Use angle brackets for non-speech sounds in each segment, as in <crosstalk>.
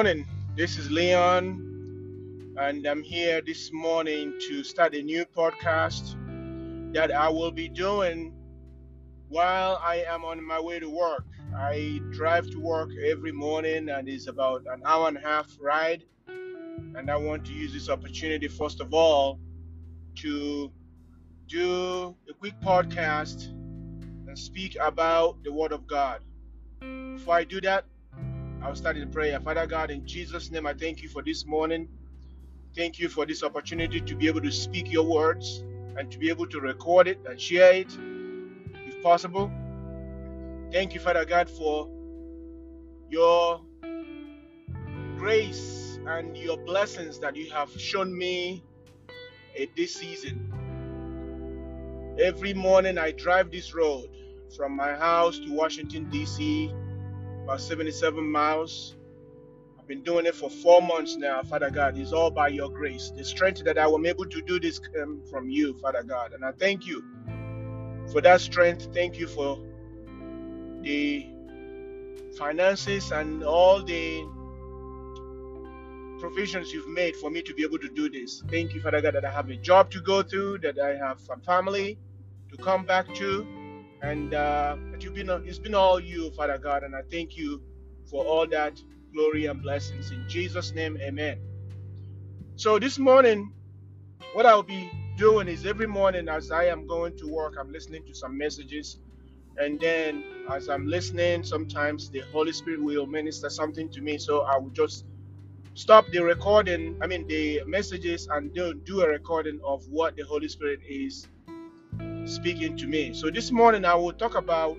morning. This is Leon, and I'm here this morning to start a new podcast that I will be doing while I am on my way to work. I drive to work every morning, and it's about an hour and a half ride. And I want to use this opportunity, first of all, to do a quick podcast and speak about the Word of God. Before I do that, I'll start in prayer. Father God, in Jesus' name, I thank you for this morning. Thank you for this opportunity to be able to speak your words and to be able to record it and share it if possible. Thank you, Father God, for your grace and your blessings that you have shown me in this season. Every morning I drive this road from my house to Washington, D.C about 77 miles. I've been doing it for four months now, Father God. It's all by your grace. The strength that I am able to do this come from you, Father God. And I thank you for that strength. Thank you for the finances and all the provisions you've made for me to be able to do this. Thank you, Father God, that I have a job to go to, that I have a family to come back to and uh, you've been it's been all you, Father God, and I thank you for all that glory and blessings. In Jesus' name, Amen. So this morning, what I'll be doing is every morning as I am going to work, I'm listening to some messages, and then as I'm listening, sometimes the Holy Spirit will minister something to me, so I will just stop the recording, I mean the messages, and do, do a recording of what the Holy Spirit is speaking to me. So this morning I will talk about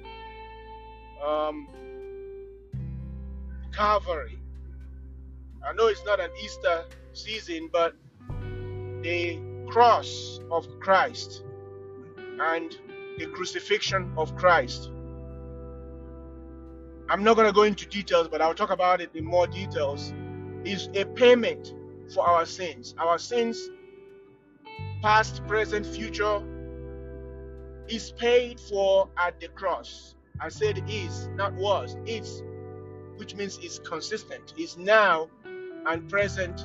um, Calvary. I know it's not an Easter season, but the cross of Christ and the crucifixion of Christ. I'm not going to go into details, but I'll talk about it in more details. Is a payment for our sins. Our sins, past, present, future, is paid for at the cross. I said is, not was. It's, which means it's consistent. It's now and present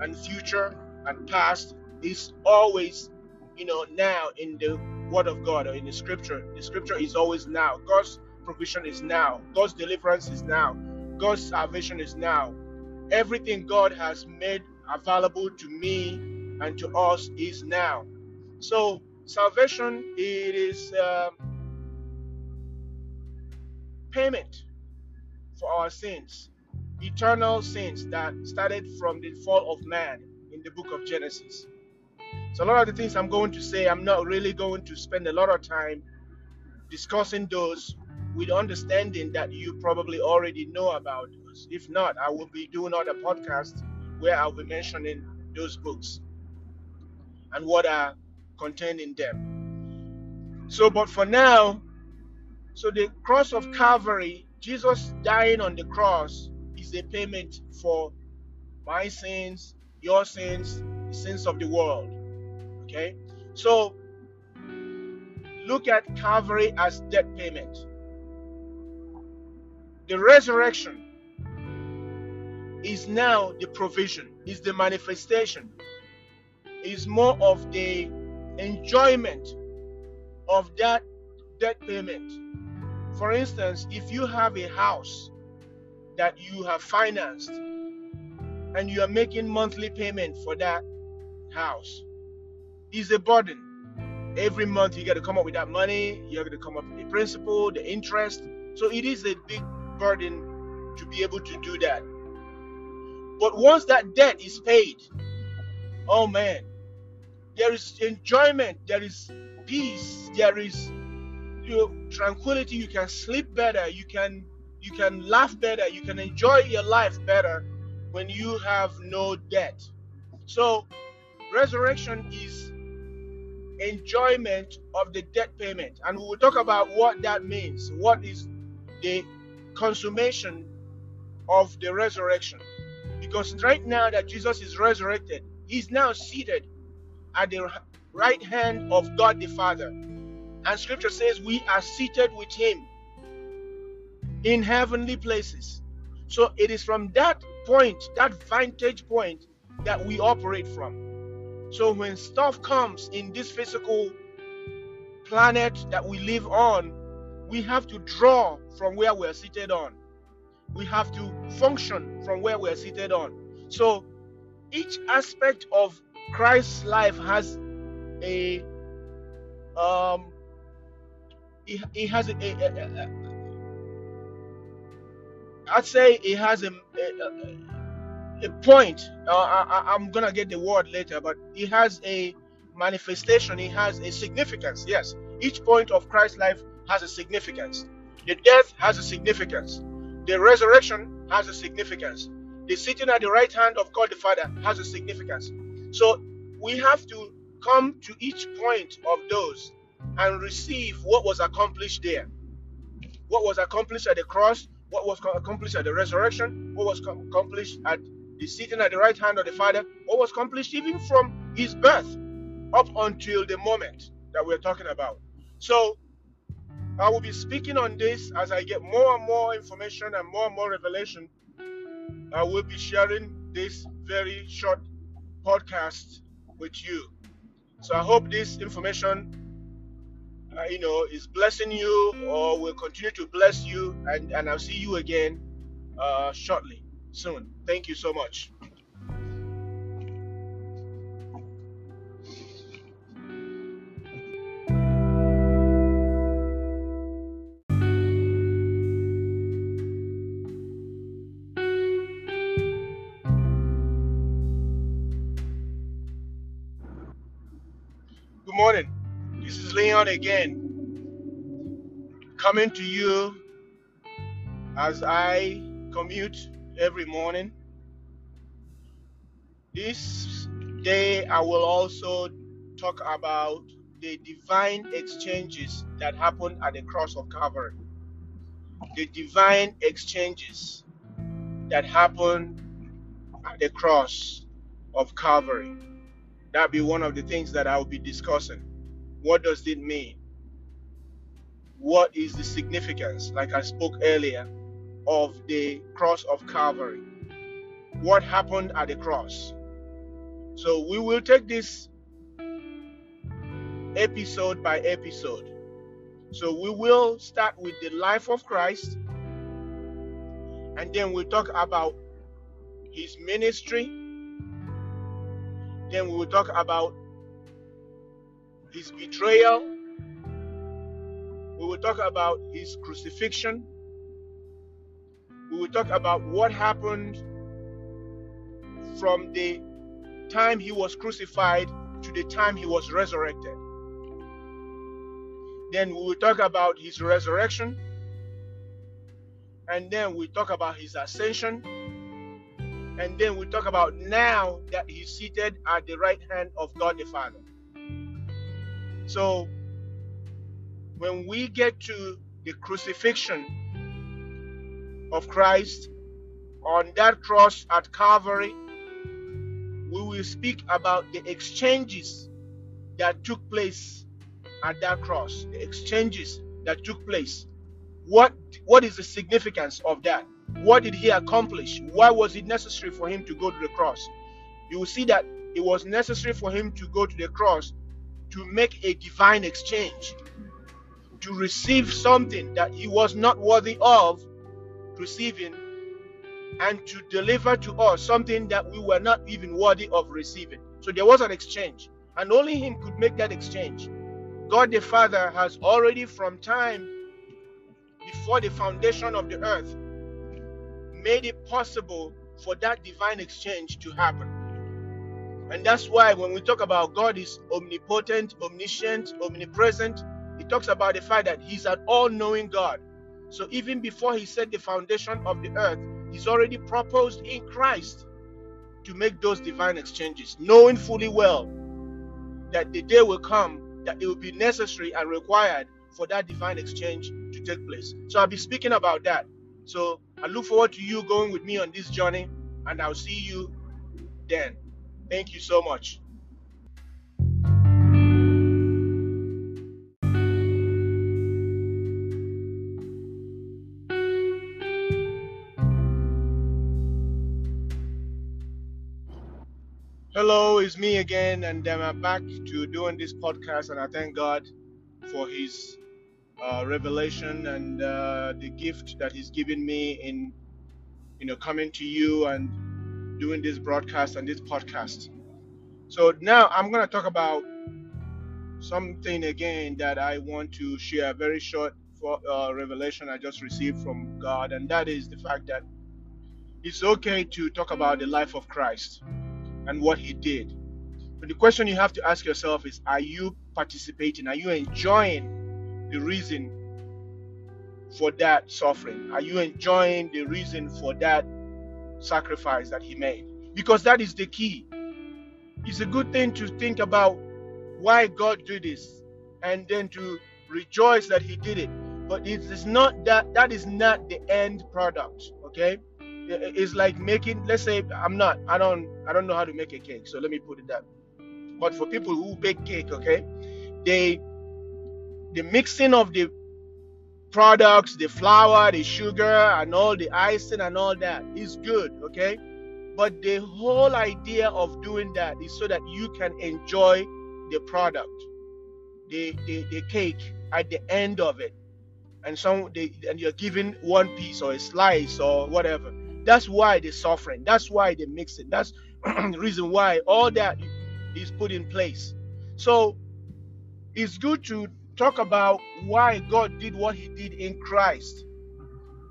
and future and past. It's always, you know, now in the Word of God or in the Scripture. The Scripture is always now. God's provision is now. God's deliverance is now. God's salvation is now. Everything God has made available to me and to us is now. So salvation it is um, payment for our sins eternal sins that started from the fall of man in the book of genesis. So a lot of the things i'm going to say i'm not really going to spend a lot of time discussing those with understanding that you probably already know about those. If not i will be doing other podcasts where i'll be mentioning those books and what are contained in them. So, but for now, so the cross of Calvary, Jesus dying on the cross, is a payment for my sins, your sins, the sins of the world. Okay? So, look at Calvary as debt payment. The resurrection is now the provision, is the manifestation, is more of the enjoyment of that debt payment. For instance, if you have a house that you have financed and you are making monthly payment for that house, is a burden. Every month you got to come up with that money, you're going to come up with the principal, the interest. So it is a big burden to be able to do that. But once that debt is paid, oh man, there is enjoyment, there is peace, there is you know, tranquility. You can sleep better, you can you can laugh better, you can enjoy your life better when you have no debt. So resurrection is enjoyment of the debt payment. And we will talk about what that means. What is the consummation of the resurrection? Because right now that Jesus is resurrected, he's now seated at the right hand of God the Father. And scripture says we are seated with him in heavenly places. So it is from that point, that vantage point that we operate from. So when stuff comes in this physical planet that we live on, we have to draw from where we're seated on. We have to function from where we're seated on. So each aspect of Christ's life has a um it, it has a, a, a, a I'd say it has a, a, a point. Uh, I, I'm gonna get the word later, but it has a manifestation. It has a significance. Yes, each point of Christ's life has a significance. The death has a significance. The resurrection has a significance. The sitting at the right hand of God the Father has a significance. So we have to come to each point of those and receive what was accomplished there. What was accomplished at the cross, what was accomplished at the resurrection, what was accomplished at the sitting at the right hand of the Father, what was accomplished even from his birth up until the moment that we're talking about. So I will be speaking on this as I get more and more information and more and more revelation. I will be sharing this very short podcast with you. So I hope this information, uh, you know, is blessing you or will continue to bless you. And, and I'll see you again uh, shortly, soon. Thank you so much. Again, coming to you as I commute every morning. This day, I will also talk about the divine exchanges that happened at the cross of Calvary. The divine exchanges that happened at the cross of Calvary. That'll be one of the things that I will be discussing. What does it mean? What is the significance, like I spoke earlier, of the cross of Calvary? What happened at the cross? So we will take this episode by episode. So we will start with the life of Christ, and then we'll talk about his ministry. Then we will talk about his betrayal. We will talk about his crucifixion. We will talk about what happened from the time he was crucified to the time he was resurrected. Then we will talk about his resurrection. And then we talk about his ascension. And then we talk about now that he's seated at the right hand of God the Father. So when we get to the crucifixion of Christ on that cross at Calvary, we will speak about the exchanges that took place at that cross, the exchanges that took place. What what is the significance of that? What did he accomplish? Why was it necessary for him to go to the cross? You will see that it was necessary for him to go to the cross to make a divine exchange, to receive something that he was not worthy of receiving, and to deliver to us something that we were not even worthy of receiving. So there was an exchange, and only him could make that exchange. God the Father has already, from time before the foundation of the earth, made it possible for that divine exchange to happen. And that's why when we talk about God is omnipotent, omniscient, omnipresent, it talks about the fact that He's an all knowing God. So even before He set the foundation of the earth, He's already proposed in Christ to make those divine exchanges, knowing fully well that the day will come that it will be necessary and required for that divine exchange to take place. So I'll be speaking about that. So I look forward to you going with me on this journey, and I'll see you then. Thank you so much. Hello, it's me again, and I'm back to doing this podcast, and I thank God for His uh, revelation and uh, the gift that He's given me in, you know, coming to you and doing this broadcast and this podcast. So now I'm going to talk about something again that I want to share. Very short uh, revelation I just received from God, and that is the fact that it's okay to talk about the life of Christ and what he did. But the question you have to ask yourself is are you participating? Are you enjoying the reason for that suffering? Are you enjoying the reason for that sacrifice that he made? Because that is the key. It's a good thing to think about why God did this and then to rejoice that he did it. But it is not that that is not the end product, okay? it's like making let's say i'm not i don't i don't know how to make a cake so let me put it that but for people who bake cake okay they the mixing of the products the flour the sugar and all the icing and all that is good okay but the whole idea of doing that is so that you can enjoy the product the the, the cake at the end of it and some they, and you're given one piece or a slice or whatever that's why they're suffering. That's why they mix it. That's <clears throat> the reason why all that is put in place. So it's good to talk about why God did what he did in Christ.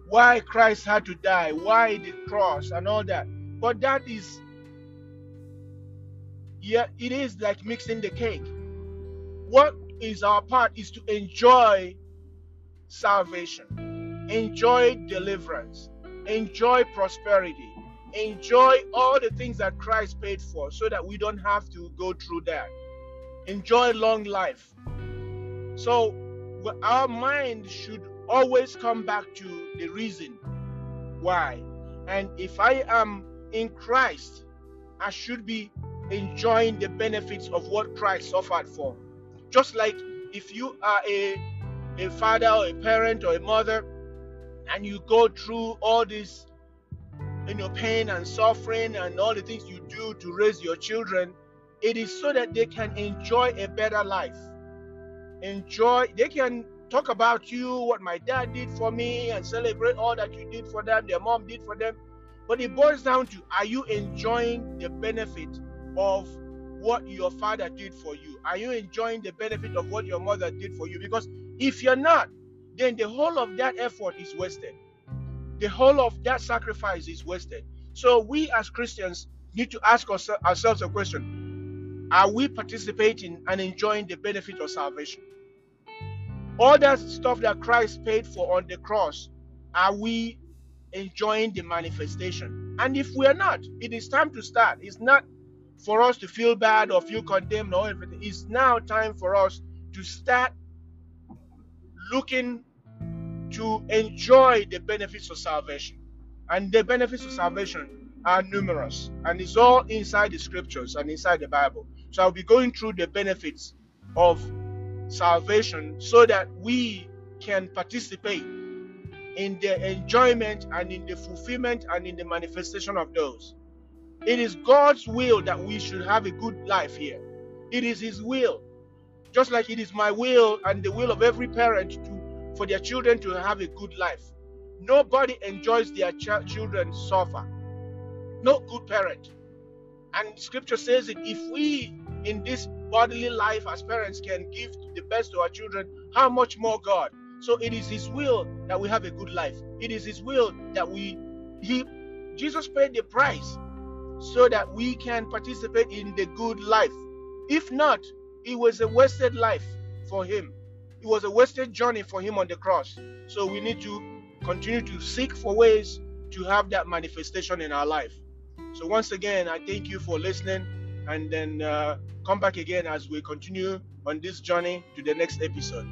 Why Christ had to die, why the cross and all that. But that is yeah, it is like mixing the cake. What is our part is to enjoy salvation, enjoy deliverance, enjoy prosperity, enjoy all the things that Christ paid for so that we don't have to go through that. Enjoy long life. So, our mind should always come back to the reason why. And if I am in Christ, I should be enjoying the benefits of what Christ suffered for. Just like if you are a, a father or a parent or a mother and you go through all this you know pain and suffering and all the things you do to raise your children it is so that they can enjoy a better life enjoy they can talk about you what my dad did for me and celebrate all that you did for them their mom did for them but it boils down to are you enjoying the benefit of what your father did for you are you enjoying the benefit of what your mother did for you because if you're not then the whole of that effort is wasted. The whole of that sacrifice is wasted. So we as Christians need to ask ourselves a question Are we participating and enjoying the benefit of salvation? All that stuff that Christ paid for on the cross, are we enjoying the manifestation? And if we are not, it is time to start. It's not for us to feel bad or feel condemned or everything. It's now time for us to start looking to enjoy the benefits of salvation. And the benefits of salvation are numerous, and it's all inside the scriptures and inside the Bible. So I'll be going through the benefits of salvation so that we can participate in the enjoyment and in the fulfillment and in the manifestation of those. It is God's will that we should have a good life here. It is His will. Just like it is my will and the will of every parent to for their children to have a good life. Nobody enjoys their ch- children suffer. No good parent. And scripture says that if we in this bodily life as parents can give the best to our children, how much more God? So it is his will that we have a good life. It is his will that we he Jesus paid the price so that we can participate in the good life. If not, it was a wasted life for him it was a wasted journey for him on the cross. So we need to continue to seek for ways to have that manifestation in our life. So once again, I thank you for listening, and then uh, come back again as we continue on this journey to the next episode.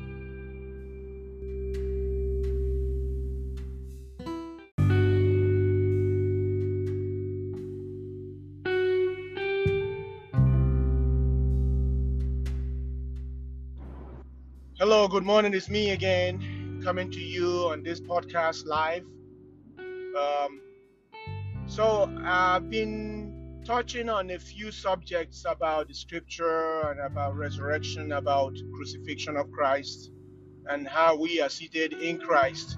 Hello, good morning. It's me again, coming to you on this podcast live. Um, so I've been touching on a few subjects about the scripture and about resurrection, about crucifixion of Christ, and how we are seated in Christ.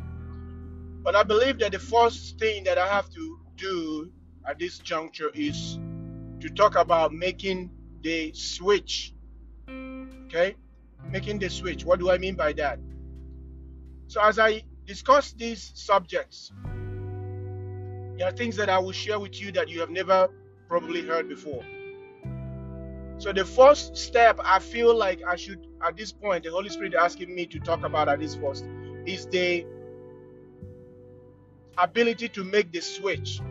But I believe that the first thing that I have to do at this juncture is to talk about making the switch. Okay? Making the switch. What do I mean by that? So, as I discuss these subjects, there are things that I will share with you that you have never probably heard before. So the first step I feel like I should at this point the Holy Spirit asking me to talk about at this first is the ability to make the switch.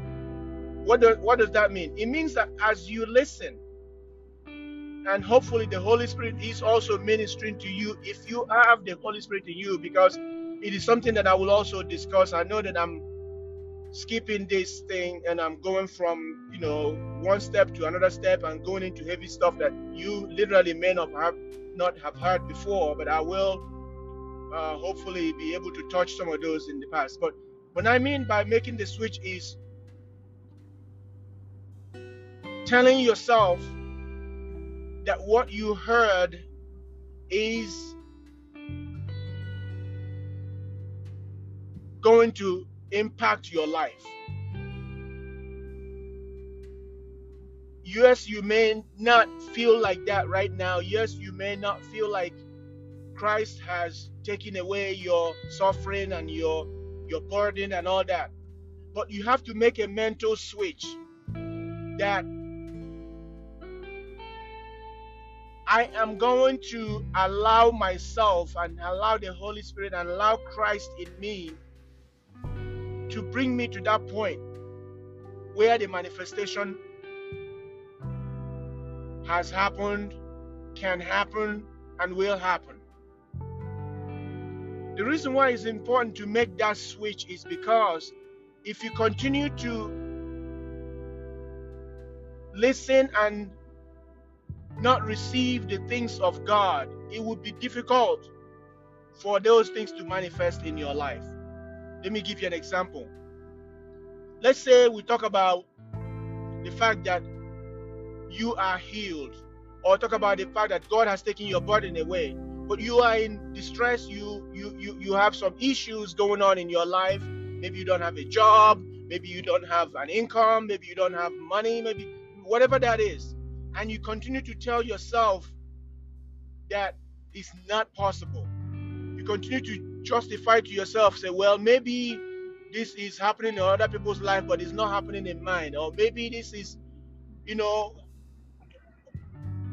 What does what does that mean? It means that as you listen and hopefully the Holy Spirit is also ministering to you if you have the Holy Spirit in you because it is something that I will also discuss. I know that I'm skipping this thing and I'm going from, you know, one step to another step and going into heavy stuff that you literally may not have not have heard before, but I will uh, hopefully be able to touch some of those in the past. But what I mean by making the switch is telling yourself that what you heard is going to impact your life. Yes, you may not feel like that right now. Yes, you may not feel like Christ has taken away your suffering and your your burden and all that. But you have to make a mental switch that I am going to allow myself and allow the Holy Spirit and allow Christ in me to bring me to that point where the manifestation has happened, can happen, and will happen. The reason why it's important to make that switch is because if you continue to listen and not receive the things of God, it would be difficult for those things to manifest in your life. Let me give you an example. Let's say we talk about the fact that you are healed, or talk about the fact that God has taken your burden away, but you are in distress, you you you, you have some issues going on in your life. Maybe you don't have a job, maybe you don't have an income, maybe you don't have money, maybe whatever that is. And you continue to tell yourself that it's not possible. You continue to justify to yourself, say, well, maybe this is happening in other people's life, but it's not happening in mine. Or maybe this is, you know,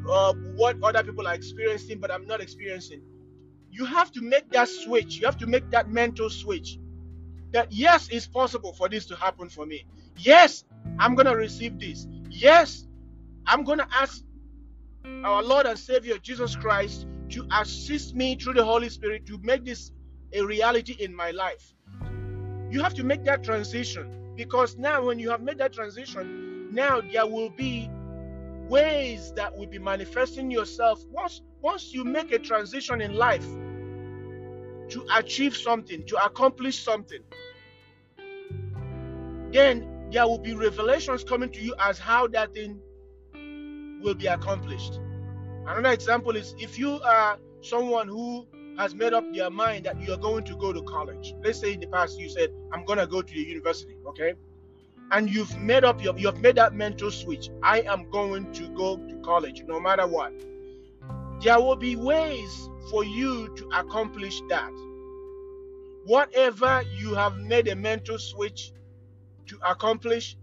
uh, what other people are experiencing, but I'm not experiencing. You have to make that switch. You have to make that mental switch that yes, it's possible for this to happen for me. Yes, I'm going to receive this. Yes, I'm going to ask our Lord and Savior Jesus Christ to assist me through the Holy Spirit to make this a reality in my life. You have to make that transition because now, when you have made that transition, now there will be ways that will be manifesting yourself once once you make a transition in life to achieve something to accomplish something then there will be revelations coming to you as how that thing will be accomplished another example is if you are someone who has made up their mind that you're going to go to college. Let's say in the past you said, I'm gonna go to the university, okay? And you've made up your you've made that mental switch. I am going to go to college no matter what. There will be ways for you to accomplish that. Whatever you have made a mental switch to accomplish,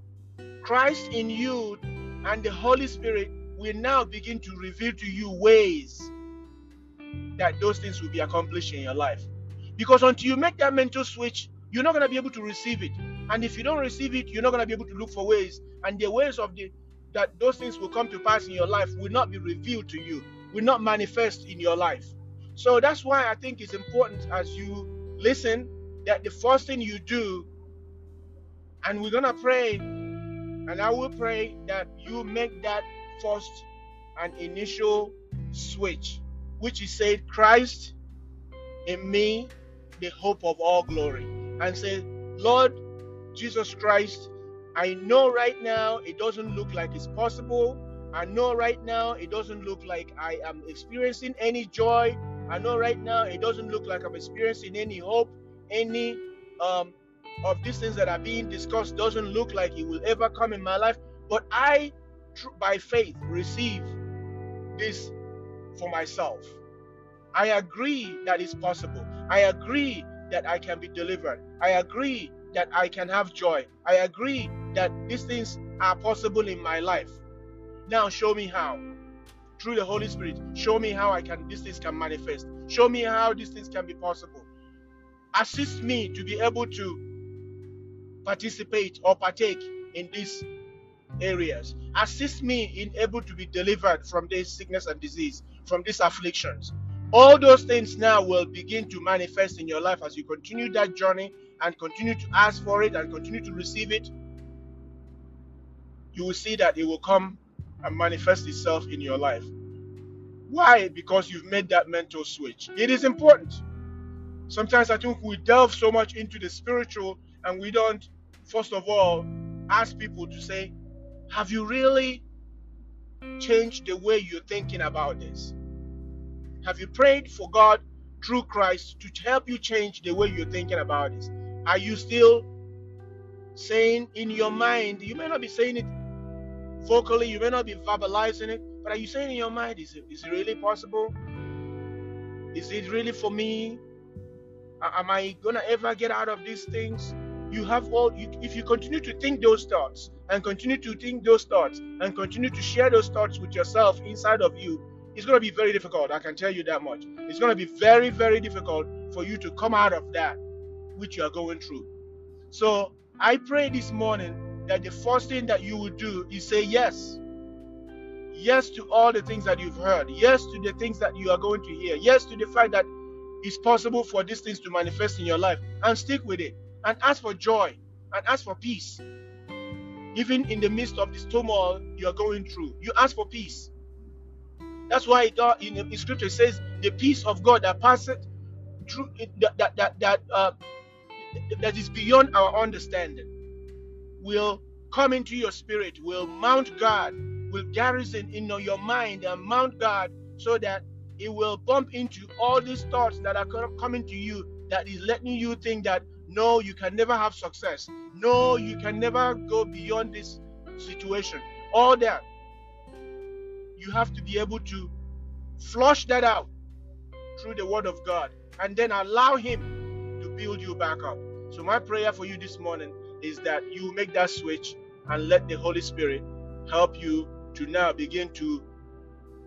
Christ in you and the Holy Spirit will now begin to reveal to you ways that those things will be accomplished in your life. Because until you make that mental switch, you're not going to be able to receive it. And if you don't receive it, you're not going to be able to look for ways. And the ways of the that those things will come to pass in your life will not be revealed to you, will not manifest in your life. So that's why I think it's important as you listen that the first thing you do, and we're gonna pray, and I will pray that you make that first and initial switch which he said, Christ in me, the hope of all glory. And say, Lord Jesus Christ, I know right now it doesn't look like it's possible. I know right now it doesn't look like I am experiencing any joy. I know right now it doesn't look like I'm experiencing any hope, any um, of these things that are being discussed doesn't look like it will ever come in my life. But I, by faith, receive this for myself. I agree that it's possible. I agree that I can be delivered. I agree that I can have joy. I agree that these things are possible in my life. Now show me how. Through the Holy Spirit, show me how I can these things can manifest. Show me how these things can be possible. Assist me to be able to participate or partake in these areas. Assist me in able to be delivered from this sickness and disease, from these afflictions. All those things now will begin to manifest in your life as you continue that journey and continue to ask for it and continue to receive it. You will see that it will come and manifest itself in your life. Why? Because you've made that mental switch. It is important. Sometimes I think we delve so much into the spiritual and we don't, first of all, ask people to say, Have you really changed the way you're thinking about this? Have you prayed for God through Christ to help you change the way you're thinking about this? Are you still saying in your mind, you may not be saying it vocally, you may not be verbalizing it, but are you saying in your mind, is it, is it really possible? Is it really for me? Am I gonna ever get out of these things? You have all. You, if you continue to think those thoughts and continue to think those thoughts and continue to share those thoughts with yourself inside of you, it's gonna be very difficult. I can tell you that much. It's gonna be very, very difficult for you to come out of that which you are going through. So I pray this morning that the first thing that you will do is say yes. Yes to all the things that you've heard. Yes to the things that you are going to hear. Yes to the fact that it's possible for these things to manifest in your life. And stick with it. And ask for joy. And ask for peace. Even in the midst of this turmoil you are going through, you ask for peace. That's why God, in the scripture says, the peace of God that passeth through that that that, that uh, that is beyond our understanding will come into your spirit, will mount guard, will garrison in your mind and mount guard so that it will bump into all these thoughts that are coming to you that is letting you think that no, you can never have success. No, you can never go beyond this situation. All that. You have to be able to flush that out through the word of God and then allow Him to build you back up. So, my prayer for you this morning is that you make that switch and let the Holy Spirit help you to now begin to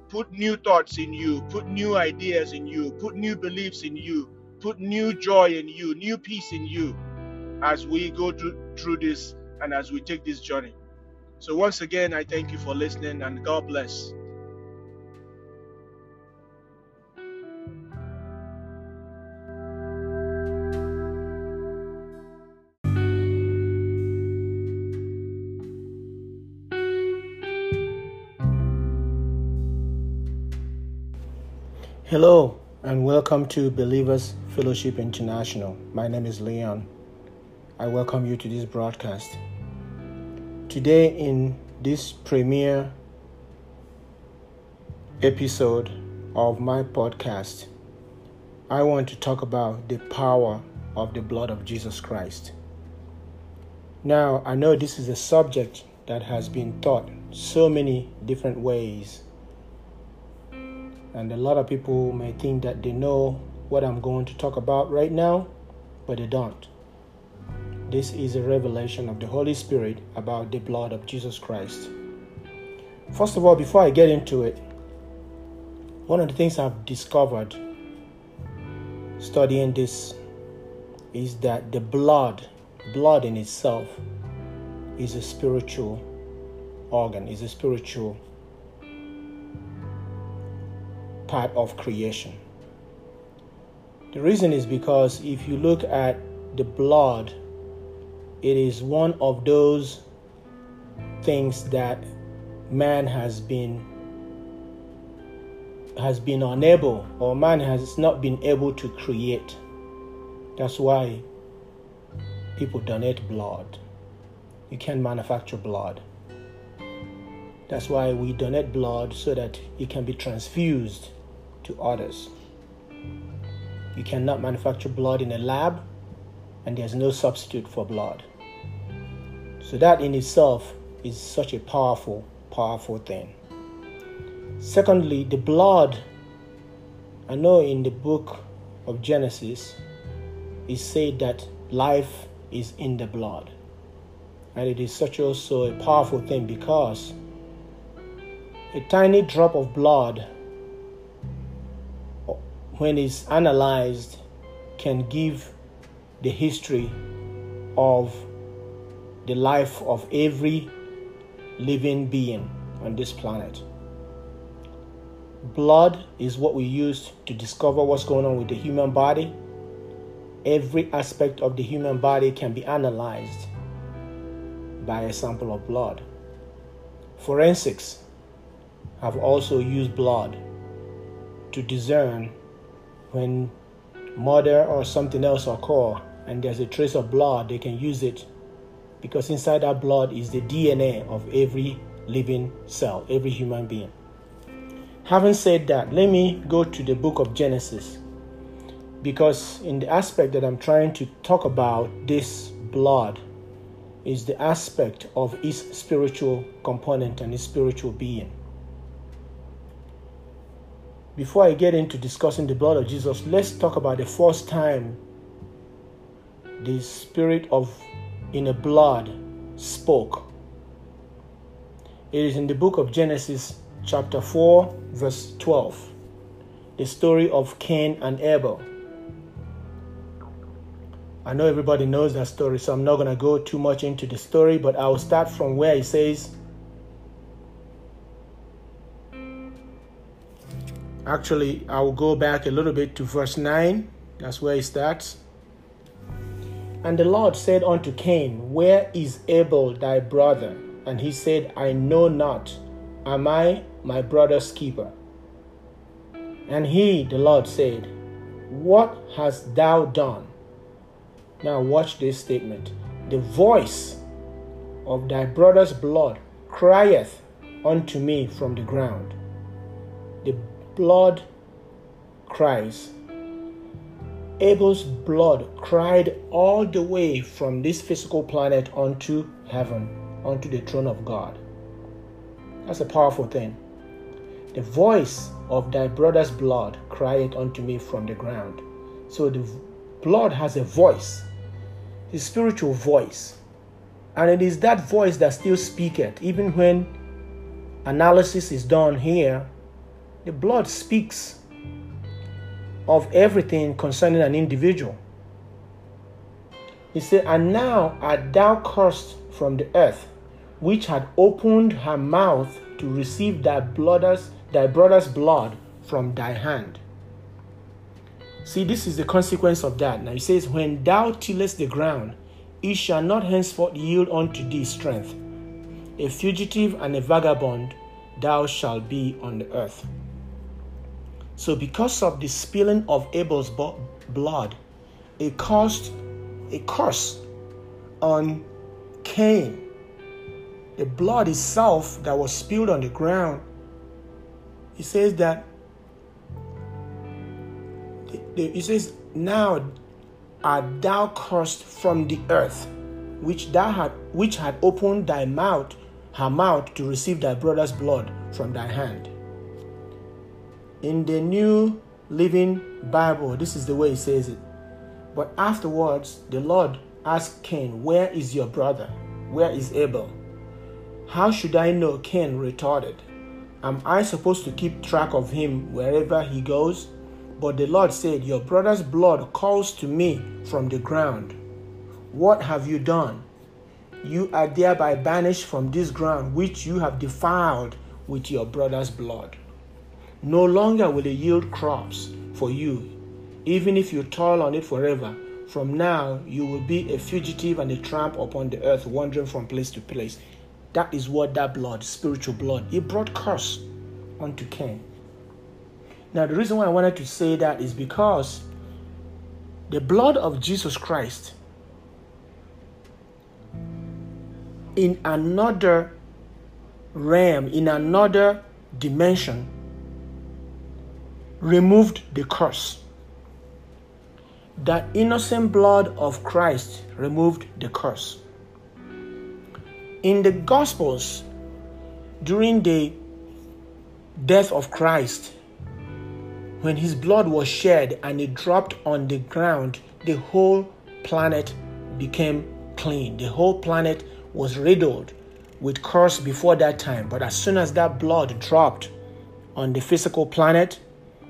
put new thoughts in you, put new ideas in you, put new beliefs in you, put new joy in you, new peace in you as we go through, this and as we take this journey. So, once again, I thank you for listening and God bless. Hello, and welcome to Believers Fellowship International. My name is Leon. I welcome you to this broadcast. Today, in this premiere episode of my podcast, I want to talk about the power of the blood of Jesus Christ. Now, I know this is a subject that has been taught so many different ways and a lot of people may think that they know what I'm going to talk about right now, but they don't. This is a revelation of the Holy Spirit about the blood of Jesus Christ. First of all, before I get into it, one of the things I've discovered studying this is that the blood, blood in itself, is a spiritual organ, is a spiritual part of creation. The reason is because if you look at the blood, it is one of those things that man has been has been unable or man has not been able to create. That's why people donate blood. you can't manufacture blood. That's why we donate blood so that it can be transfused to others. You cannot manufacture blood in a lab, and there's no substitute for blood. So, that in itself is such a powerful, powerful thing. Secondly, the blood. I know in the book of Genesis, it said that life is in the blood. And it is such also a powerful thing because a tiny drop of blood, when it's analyzed, can give the history of the life of every living being on this planet. Blood is what we use to discover what's going on with the human body. Every aspect of the human body can be analyzed by a sample of blood. Forensics have also used blood to discern when murder or something else occur and there's a trace of blood, they can use it because inside that blood is the DNA of every living cell, every human being. Having said that, let me go to the book of Genesis because, in the aspect that I'm trying to talk about, this blood is the aspect of its spiritual component and its spiritual being. Before I get into discussing the blood of Jesus, let's talk about the first time the spirit of in a blood spoke. It is in the book of Genesis, chapter 4, verse 12. The story of Cain and Abel. I know everybody knows that story, so I'm not going to go too much into the story, but I will start from where it says, Actually, I will go back a little bit to verse 9. That's where it starts. And the Lord said unto Cain, Where is Abel thy brother? And he said, I know not. Am I my brother's keeper? And he, the Lord, said, What hast thou done? Now watch this statement. The voice of thy brother's blood crieth unto me from the ground. Blood cries Abel's blood cried all the way from this physical planet onto heaven, onto the throne of God. That's a powerful thing. The voice of thy brother's blood cried unto me from the ground. So the blood has a voice, a spiritual voice. And it is that voice that still speaketh. Even when analysis is done here, the blood speaks of everything concerning an individual. He said, And now art thou cursed from the earth, which had opened her mouth to receive thy brother's, thy brother's blood from thy hand. See, this is the consequence of that. Now he says, When thou tillest the ground, it shall not henceforth yield unto thee strength. A fugitive and a vagabond thou shalt be on the earth. So, because of the spilling of Abel's blood, it caused a curse on Cain. The blood itself that was spilled on the ground, he says that, he says, Now art thou cursed from the earth, which thou had, which had opened thy mouth, her mouth to receive thy brother's blood from thy hand. In the New Living Bible, this is the way it says it. But afterwards, the Lord asked Cain, Where is your brother? Where is Abel? How should I know? Cain retorted. Am I supposed to keep track of him wherever he goes? But the Lord said, Your brother's blood calls to me from the ground. What have you done? You are thereby banished from this ground which you have defiled with your brother's blood. No longer will it yield crops for you, even if you toil on it forever. From now, you will be a fugitive and a tramp upon the earth, wandering from place to place. That is what that blood, spiritual blood, it brought curse unto Cain. Now, the reason why I wanted to say that is because the blood of Jesus Christ in another realm, in another dimension, removed the curse. That innocent blood of Christ removed the curse. In the Gospels, during the death of Christ, when his blood was shed and it dropped on the ground, the whole planet became clean. The whole planet was riddled with curse before that time. But as soon as that blood dropped on the physical planet,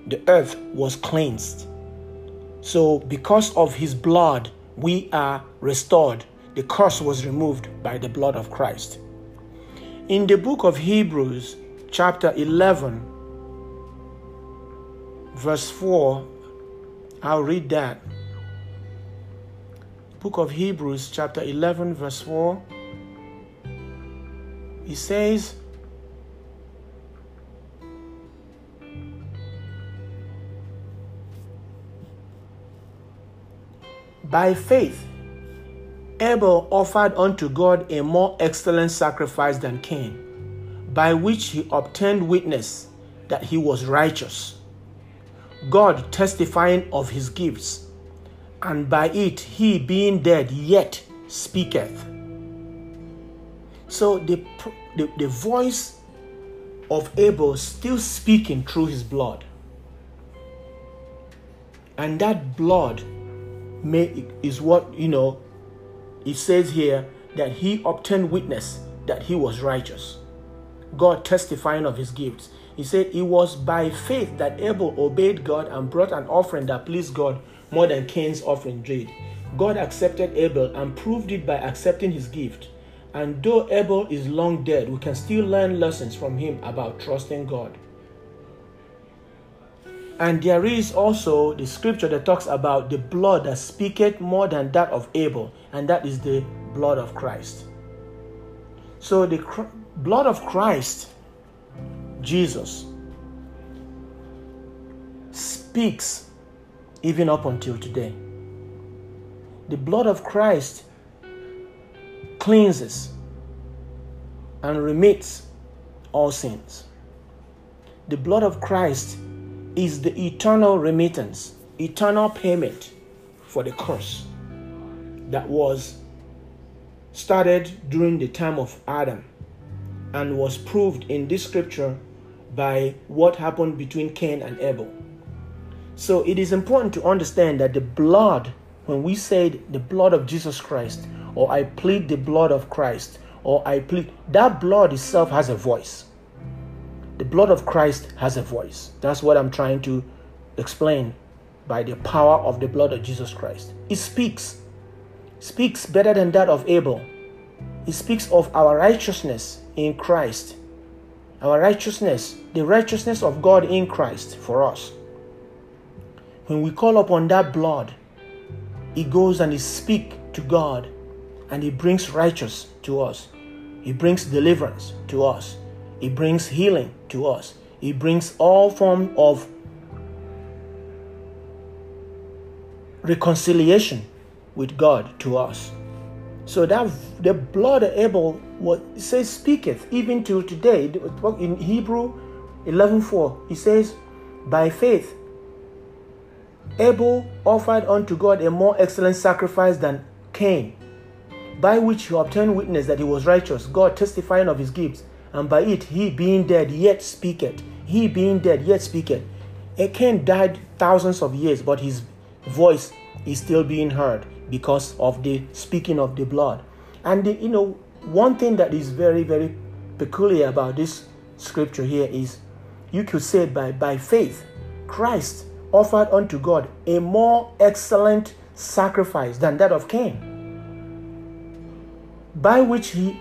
the earth was cleansed. So, because of his blood, we are restored. The curse was removed by the blood of Christ. In the book of Hebrews, chapter 11, verse 4, I'll read that. Book of Hebrews, chapter 11, verse 4. He says, By faith, Abel offered unto God a more excellent sacrifice than Cain, by which he obtained witness that he was righteous, God testifying of his gifts, and by it he being dead yet speaketh. So the, the, the voice of Abel still speaking through his blood. And that blood may, is what, you know, it says here that he obtained witness that he was righteous. God testifying of his gifts. He said it was by faith that Abel obeyed God and brought an offering that pleased God more than Cain's offering did. God accepted Abel and proved it by accepting his gift. And though Abel is long dead, we can still learn lessons from him about trusting God. And there is also the scripture that talks about the blood that speaketh more than that of Abel, and that is the blood of Christ. So the cr- blood of Christ, Jesus, speaks even up until today. The blood of Christ cleanses and remits all sins. The blood of Christ is the eternal remittance, eternal payment for the curse that was started during the time of Adam and was proved in this scripture by what happened between Cain and Abel. So it is important to understand that the blood, when we say the blood of Jesus Christ, or I plead the blood of Christ, or I plead, that blood itself has a voice. The blood of Christ has a voice. That's what I'm trying to explain by the power of the blood of Jesus Christ. It speaks, speaks better than that of Abel. It speaks of our righteousness in Christ. Our righteousness, the righteousness of God in Christ for us. When we call upon that blood, it goes and it speaks to God and it brings righteousness to us. It brings deliverance to us. It brings healing to us. It brings all form of reconciliation with God to us. So that the blood of Abel what says speaketh even till today. In Hebrew 11:4, he says, By faith, Abel offered unto God a more excellent sacrifice than Cain, by which he obtained witness that he was righteous, God testifying of his gifts and by it he being dead yet speaketh. He being dead yet speaketh. A Cain died thousands of years, but his voice is still being heard because of the speaking of the blood. And the, you know, one thing that is very, very peculiar about this scripture here is you could say by, by faith, Christ offered unto God a more excellent sacrifice than that of Cain, by which he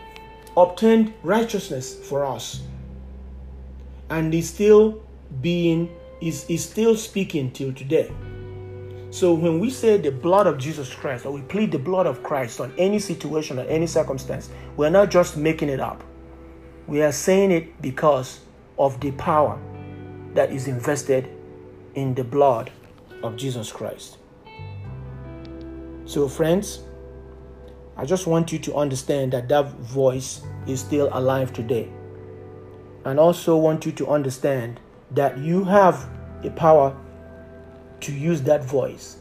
obtained righteousness for us. And is still being is, is still speaking till today. So when we say the blood of jesus christ or we plead the blood of christ on any situation or any circumstance we're not just making it up. We are saying it because of the power that is invested in the blood of jesus christ. So friends I just want you to understand that that voice is still alive today. And also want you to understand that you have the power to use that voice.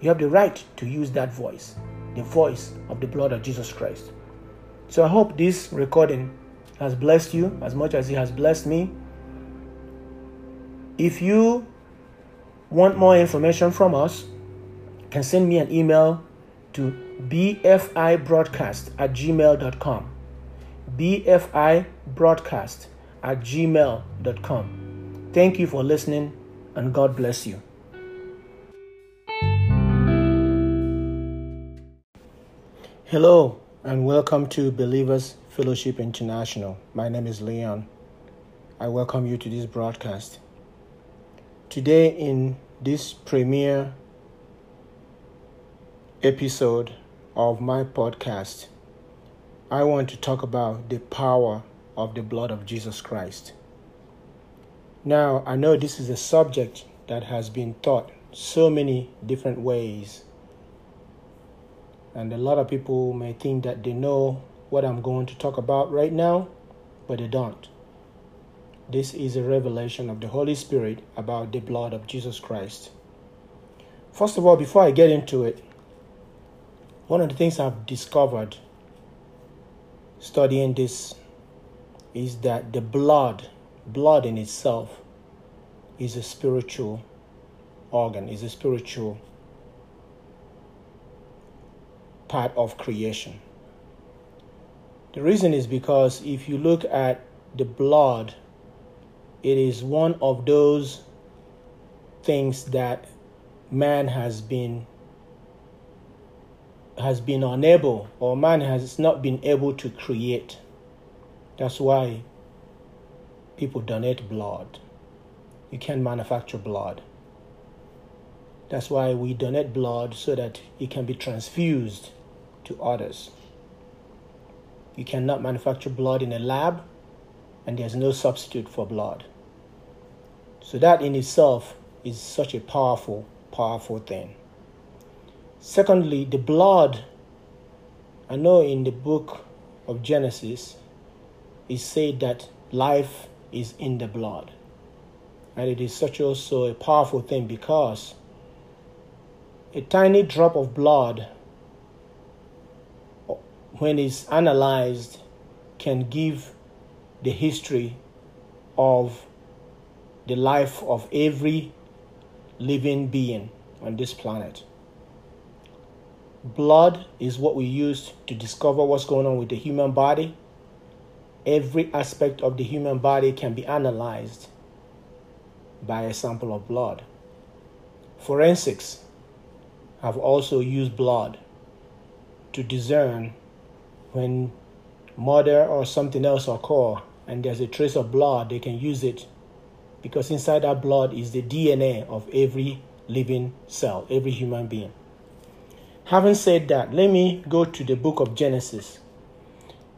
You have the right to use that voice, the voice of the blood of Jesus Christ. So I hope this recording has blessed you as much as it has blessed me. If you want more information from us, can send me an email to bfibroadcast at gmail.com. bfibroadcast at gmail.com. Thank you for listening and God bless you. Hello and welcome to Believers Fellowship International. My name is Leon. I welcome you to this broadcast. Today, in this premiere episode of my podcast, I want to talk about the power of the blood of Jesus Christ. Now, I know this is a subject that has been taught so many different ways, and a lot of people may think that they know what I'm going to talk about right now, but they don't. This is a revelation of the Holy Spirit about the blood of Jesus Christ. First of all, before I get into it, one of the things I've discovered studying this is that the blood, blood in itself, is a spiritual organ, is a spiritual part of creation. The reason is because if you look at the blood, it is one of those things that man has been has been unable or man has not been able to create. That's why people donate blood. You can't manufacture blood. That's why we donate blood so that it can be transfused to others. You cannot manufacture blood in a lab, and there's no substitute for blood. So, that in itself is such a powerful, powerful thing. Secondly, the blood. I know in the book of Genesis, it said that life is in the blood. And it is such also a powerful thing because a tiny drop of blood, uh, when it's analyzed, can give the history of the life of every living being on this planet. Blood is what we use to discover what's going on with the human body. Every aspect of the human body can be analyzed by a sample of blood. Forensics have also used blood to discern when murder or something else occur and there's a trace of blood, they can use it because inside that blood is the DNA of every living cell, every human being. Having said that, let me go to the book of Genesis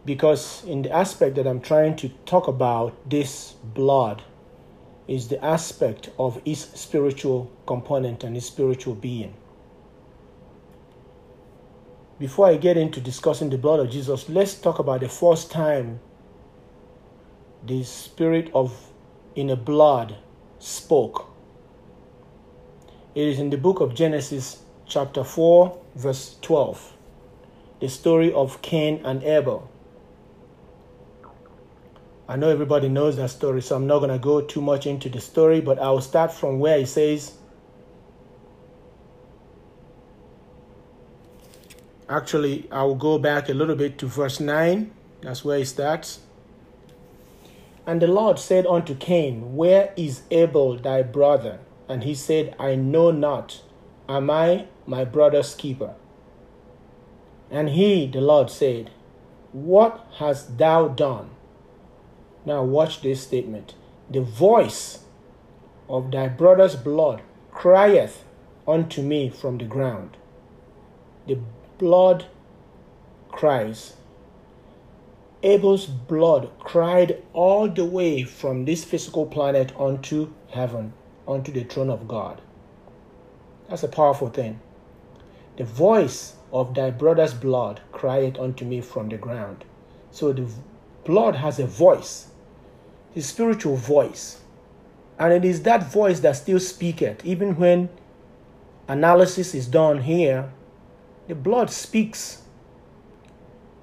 because, in the aspect that I'm trying to talk about, this blood is the aspect of its spiritual component and its spiritual being. Before I get into discussing the blood of Jesus, let's talk about the first time the spirit of in a blood spoke. It is in the book of Genesis, chapter 4, verse 12. The story of Cain and Abel. I know everybody knows that story, so I'm not going to go too much into the story, but I'll start from where it says, Actually, I'll go back a little bit to verse 9. That's where it starts. And the Lord said unto Cain, Where is Abel thy brother? And he said, I know not. Am I my brother's keeper? And he, the Lord, said, What hast thou done? Now, watch this statement. The voice of thy brother's blood crieth unto me from the ground. The blood cries. Abel's blood cried all the way from this physical planet onto heaven, onto the throne of God. That's a powerful thing. The voice of thy brother's blood crieth unto me from the ground. So the blood has a voice, a spiritual voice. And it is that voice that still speaketh, even when analysis is done here. The blood speaks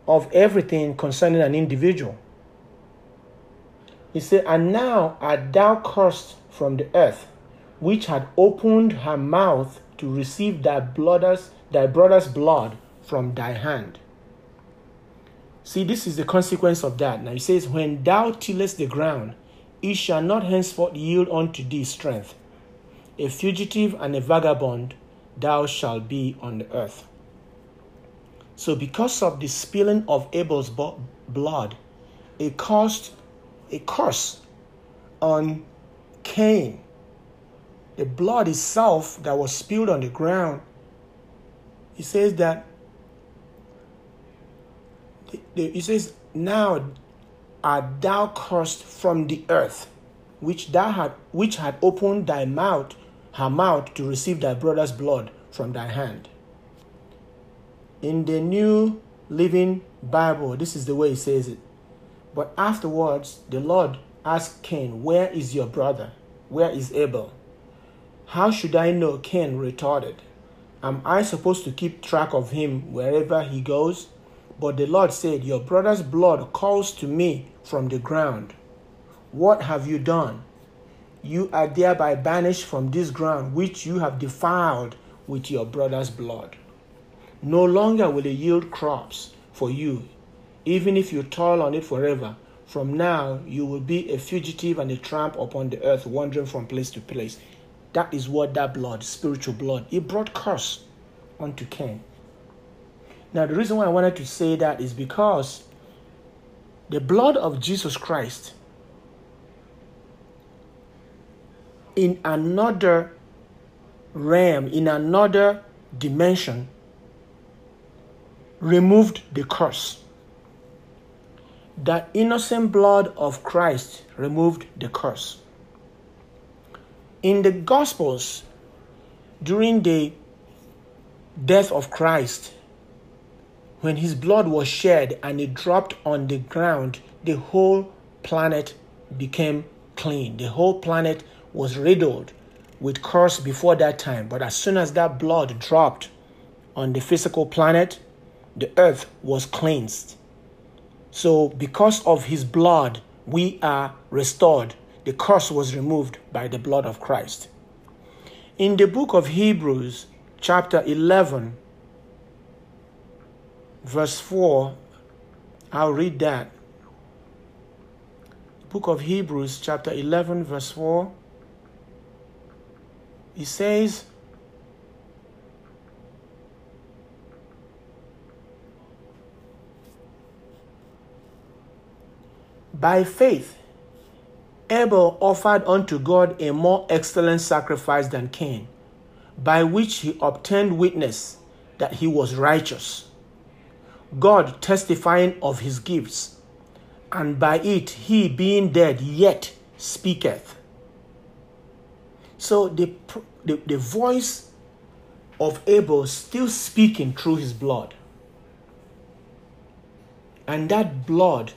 of everything concerning an individual. He said, And now art thou cursed from the earth, which had opened her mouth to receive thy brother's, thy brother's blood from thy hand. See, this is the consequence of that. Now he says, When thou tillest the ground, it shall not henceforth yield unto thee strength. A fugitive and a vagabond thou shalt be on the earth. So, because of the spilling of Abel's blood, it caused a curse on Cain. The blood itself that was spilled on the ground, he says that, he says, Now art thou cursed from the earth, which thou had, which had opened thy mouth, her mouth to receive thy brother's blood from thy hand. In the New Living Bible, this is the way he says it. But afterwards, the Lord asked Cain, Where is your brother? Where is Abel? How should I know? Cain retorted. Am I supposed to keep track of him wherever he goes? But the Lord said, Your brother's blood calls to me from the ground. What have you done? You are thereby banished from this ground which you have defiled with your brother's blood. No longer will it yield crops for you, even if you toil on it forever. From now, you will be a fugitive and a tramp upon the earth, wandering from place to place. That is what that blood, spiritual blood, it brought curse unto Cain. Now, the reason why I wanted to say that is because the blood of Jesus Christ in another realm, in another dimension, removed the curse. That innocent blood of Christ removed the curse. In the Gospels, during the death of Christ, when his blood was shed and it dropped on the ground, the whole planet became clean. The whole planet was riddled with curse before that time. But as soon as that blood dropped on the physical planet, the earth was cleansed. So, because of his blood, we are restored. The curse was removed by the blood of Christ. In the book of Hebrews, chapter 11, verse 4, I'll read that. Book of Hebrews, chapter 11, verse 4. He says, By faith, Abel offered unto God a more excellent sacrifice than Cain, by which he obtained witness that he was righteous God testifying of his gifts, and by it he being dead yet speaketh. So the, the, the voice of Abel still speaking through his blood. And that blood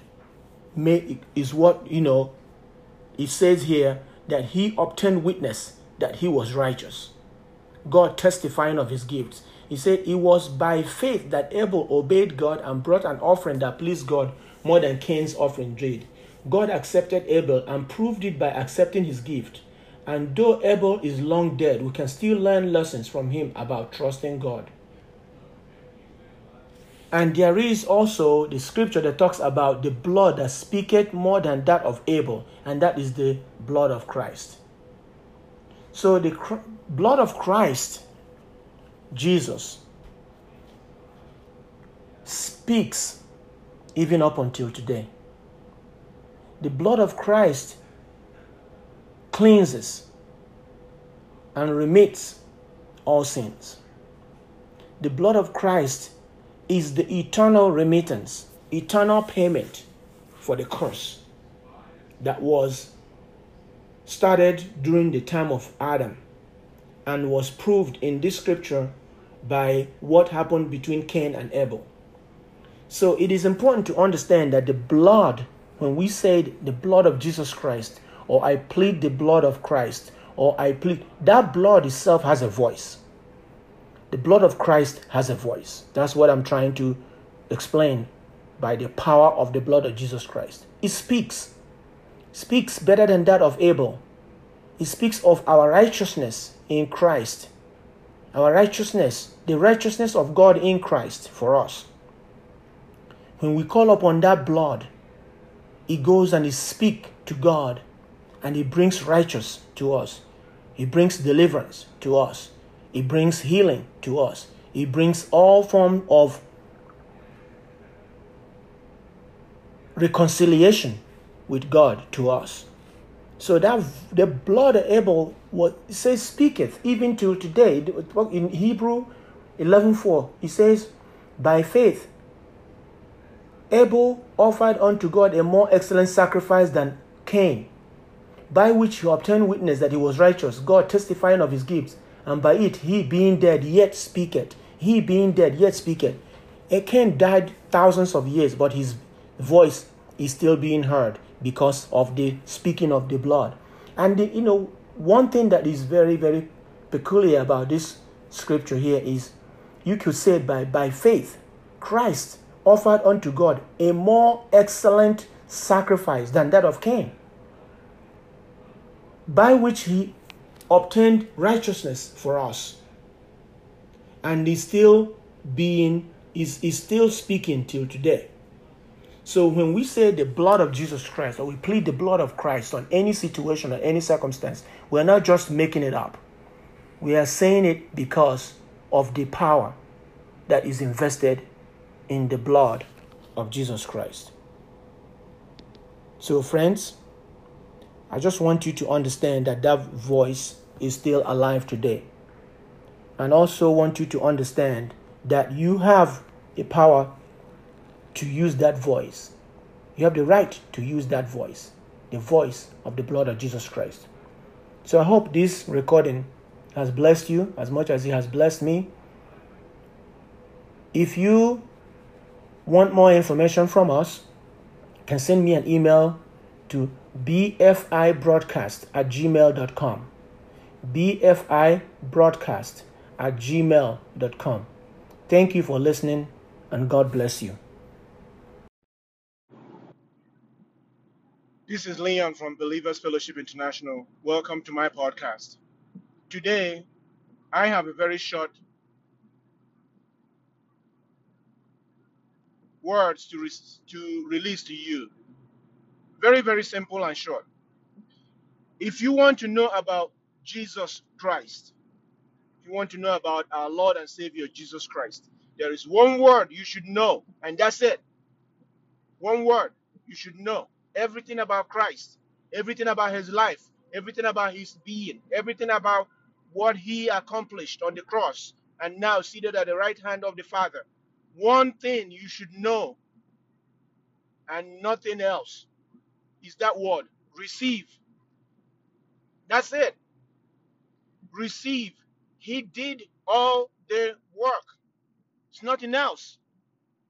may, is what, you know, it says here that he obtained witness that he was righteous. God testifying of his gifts. He said it was by faith that Abel obeyed God and brought an offering that pleased God more than Cain's offering did. God accepted Abel and proved it by accepting his gift. And though Abel is long dead, we can still learn lessons from him about trusting God. And there is also the scripture that talks about the blood that speaketh more than that of Abel, and that is the blood of Christ. So the cr- blood of Christ Jesus speaks even up until today. The blood of Christ cleanses and remits all sins. The blood of Christ is the eternal remittance, eternal payment for the curse that was started during the time of Adam and was proved in this scripture by what happened between Cain and Abel. So it is important to understand that the blood, when we say the blood of Jesus Christ, or I plead the blood of Christ, or I plead, that blood itself has a voice. The blood of Christ has a voice. That's what I'm trying to explain by the power of the blood of Jesus Christ. It speaks, speaks better than that of Abel. It speaks of our righteousness in Christ. Our righteousness, the righteousness of God in Christ for us. When we call upon that blood, it goes and it speaks to God and it brings righteousness to us. It brings deliverance to us. It brings healing to us. It brings all form of reconciliation with God to us. So that the blood of Abel what it says speaketh even till today. In Hebrew 11:4, he says, "By faith Abel offered unto God a more excellent sacrifice than Cain, by which he obtained witness that he was righteous, God testifying of his gifts, and by it he being dead yet speaketh. He being dead yet speaketh. A Cain died thousands of years, but his voice is still being heard because of the speaking of the blood. And the, you know, one thing that is very, very peculiar about this scripture here is you could say by by faith, Christ offered unto God a more excellent sacrifice than that of Cain, by which he obtained righteousness for us. And is still being is, is still speaking till today. So when we say the blood of Jesus Christ, or we plead the blood of Christ on any situation or any circumstance, we're not just making it up. We are saying it because of the power that is invested in the blood of Jesus Christ. So, friends, I just want you to understand that that voice is still alive today. And also want you to understand that you have a power to use that voice. You have the right to use that voice, the voice of the blood of Jesus Christ. So I hope this recording has blessed you as much as it has blessed me. If you want more information from us, can send me an email to bfibroadcast at gmail.com. bfibroadcast at gmail.com. Thank you for listening and God bless you. This is Leon from Believers Fellowship International. Welcome to my podcast. Today, I have a very short words to, re- to release to you. Very, very simple and short. If you want to know about Jesus Christ, if you want to know about our Lord and Savior Jesus Christ, there is one word you should know, and that's it. One word you should know everything about Christ, everything about his life, everything about his being, everything about what he accomplished on the cross, and now seated at the right hand of the Father. One thing you should know, and nothing else, is that word receive. That's it. Receive. He did all the work. It's nothing else.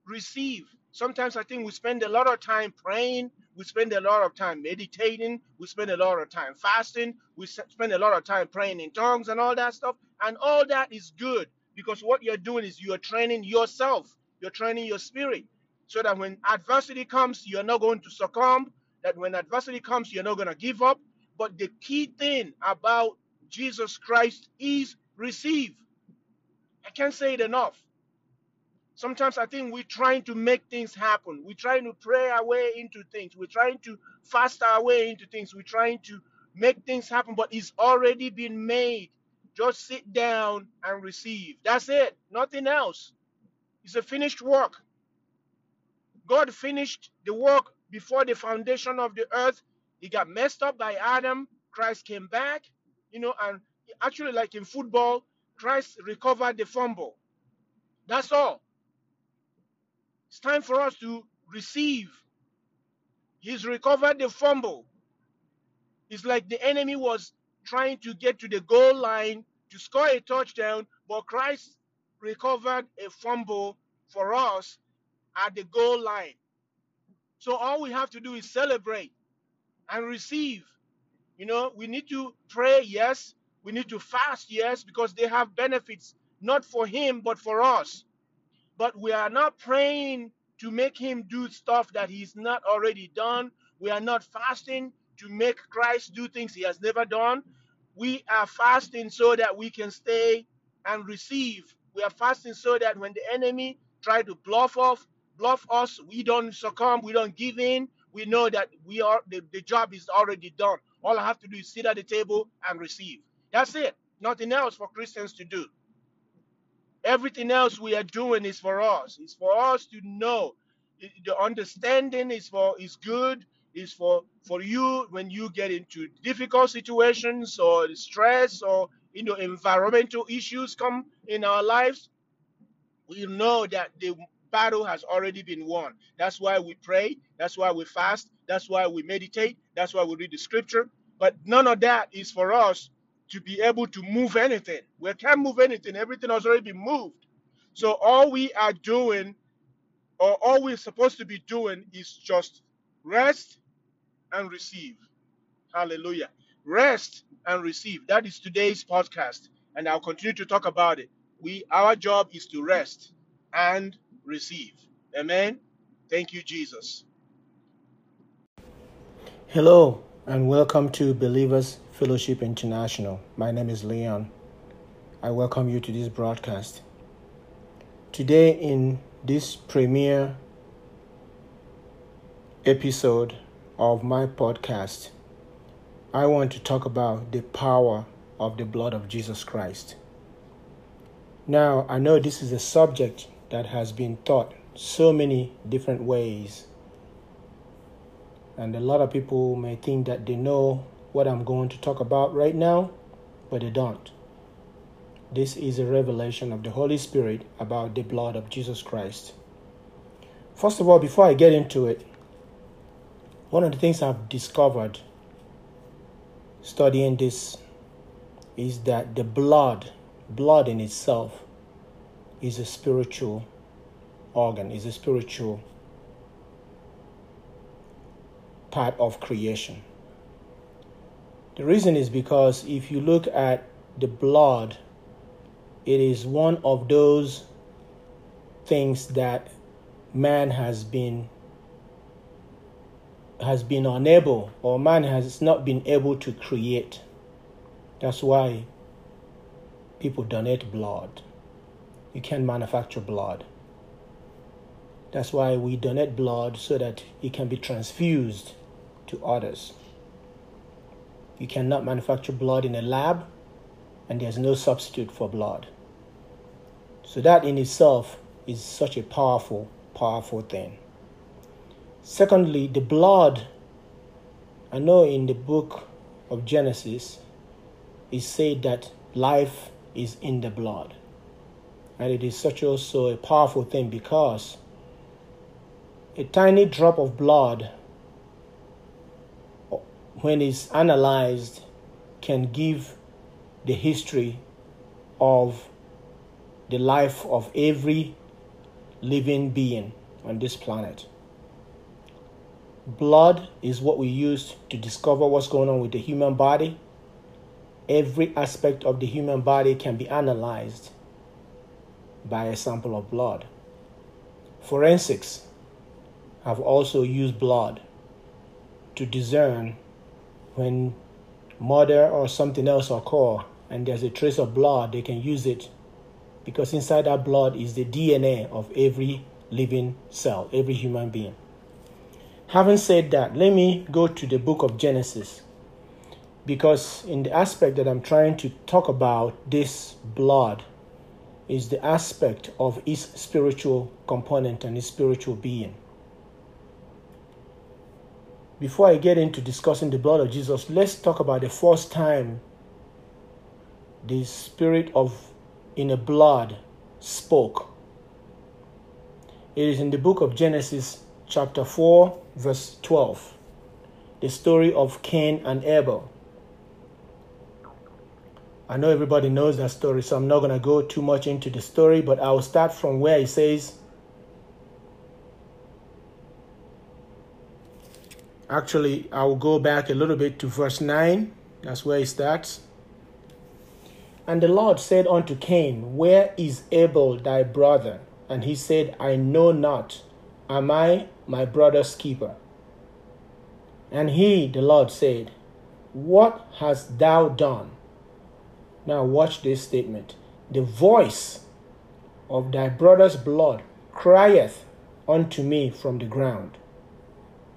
Receive. Sometimes I think we spend a lot of time praying, we spend a lot of time meditating, we spend a lot of time fasting, we spend a lot of time praying in tongues and all that stuff. And all that is good because what you're doing is you're training yourself, you're training your spirit so that when adversity comes, you're not going to succumb, that when adversity comes, you're not going to give up. But the key thing about Jesus Christ is receive. I can't say it enough. Sometimes I think we're trying to make things happen. We're trying to pray our way into things. We're trying to fast our way into things. We're trying to make things happen, but it's already been made. Just sit down and receive. That's it. Nothing else. It's a finished work. God finished the work before the foundation of the earth. He got messed up by Adam. Christ came back, you know, and actually, like in football, Christ recovered the fumble. That's all. It's time for us to receive. He's recovered the fumble. It's like the enemy was trying to get to the goal line to score a touchdown, but Christ recovered a fumble for us at the goal line. So all we have to do is celebrate and receive. You know, we need to pray, yes. We need to fast, yes, because they have benefits, not for him, but for us. But we are not praying to make him do stuff that he's not already done. We are not fasting to make Christ do things he has never done. We are fasting so that we can stay and receive. We are fasting so that when the enemy try to bluff off, bluff us, we don't succumb, we don't give in. We know that we are the, the job is already done. All I have to do is sit at the table and receive. That's it. Nothing else for Christians to do. Everything else we are doing is for us. It's for us to know. The understanding is for is good. Is for for you when you get into difficult situations or stress or you know environmental issues come in our lives. We know that the battle has already been won. That's why we pray. That's why we fast. That's why we meditate. That's why we read the scripture. But none of that is for us to be able to move anything. We can't move anything. Everything has already been moved. So all we are doing, or all we're supposed to be doing, is just rest and receive. Hallelujah. Rest and receive. That is today's podcast, and I'll continue to talk about it. We our job is to rest and receive. Amen. Thank you, Jesus. Hello, and welcome to Believers Fellowship International. My name is Leon. I welcome you to this broadcast. Today, in this premiere episode of my podcast, I want to talk about the power of the blood of Jesus Christ. Now, I know this is a subject that has been taught so many different ways, and a lot of people may think that they know what I'm going to talk about right now, but they don't. This is a revelation of the Holy Spirit about the blood of Jesus Christ. First of all, before I get into it, one of the things I've discovered studying this is that the blood, blood in itself, is a spiritual organ, is a spiritual part of creation. The reason is because if you look at the blood, it is one of those things that man has been has been unable or man has not been able to create. That's why people donate blood. You can't manufacture blood. That's why we donate blood so that it can be transfused to others. You cannot manufacture blood in a lab, and there's no substitute for blood. So, that in itself is such a powerful, powerful thing. Secondly, the blood. I know in the book of Genesis, it said that life is in the blood. And it is such also a powerful thing because a tiny drop of blood when it's analyzed, can give the history of the life of every living being on this planet. Blood is what we use to discover what's going on with the human body. Every aspect of the human body can be analyzed by a sample of blood. Forensics have also used blood to discern when murder or something else occur and there's a trace of blood, they can use it because inside that blood is the DNA of every living cell, every human being. Having said that, let me go to the book of Genesis because in the aspect that I'm trying to talk about this blood is the aspect of its spiritual component and its spiritual being before I get into discussing the blood of Jesus, let's talk about the first time the spirit of in a blood spoke. It is in the book of Genesis, chapter 4, verse 12. The story of Cain and Abel. I know everybody knows that story, so I'm not going to go too much into the story, but I will start from where it says, Actually, I will go back a little bit to verse 9. That's where it starts. And the Lord said unto Cain, Where is Abel thy brother? And he said, I know not. Am I my brother's keeper? And he, the Lord, said, What hast thou done? Now, watch this statement. The voice of thy brother's blood crieth unto me from the ground.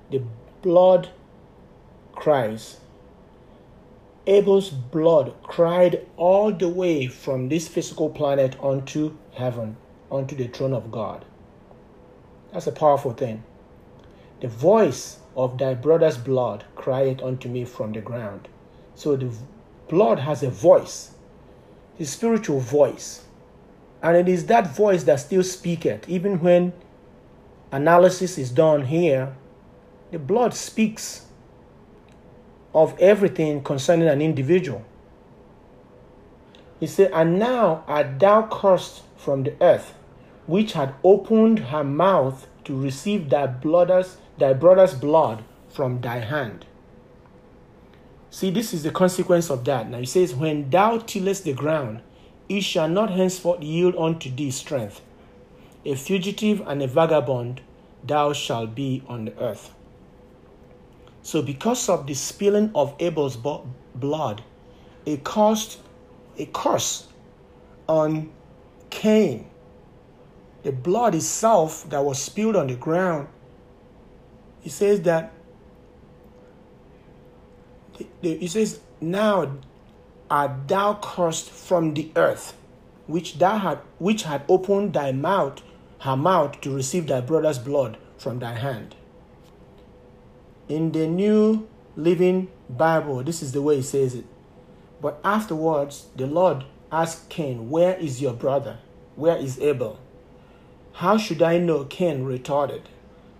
The blood cries. Abel's blood cried all the way from this physical planet onto heaven, onto the throne of God. That's a powerful thing. The voice of thy brother's blood cried unto me from the ground. So the blood has a voice, a spiritual voice. And it is that voice that still speaketh, even when analysis is done here the blood speaks of everything concerning an individual. He said, And now art thou cursed from the earth, which had opened her mouth to receive thy brother's, thy brother's blood from thy hand. See, this is the consequence of that. Now he says, When thou tillest the ground, it shall not henceforth yield unto thee strength. A fugitive and a vagabond thou shalt be on the earth. So, because of the spilling of Abel's blood, it caused a curse on Cain. The blood itself that was spilled on the ground, he says that, he says, Now art thou cursed from the earth, which thou had, which had opened thy mouth, her mouth to receive thy brother's blood from thy hand. In the New Living Bible, this is the way it says it. But afterwards, the Lord asked Cain, Where is your brother? Where is Abel? How should I know? Cain retorted.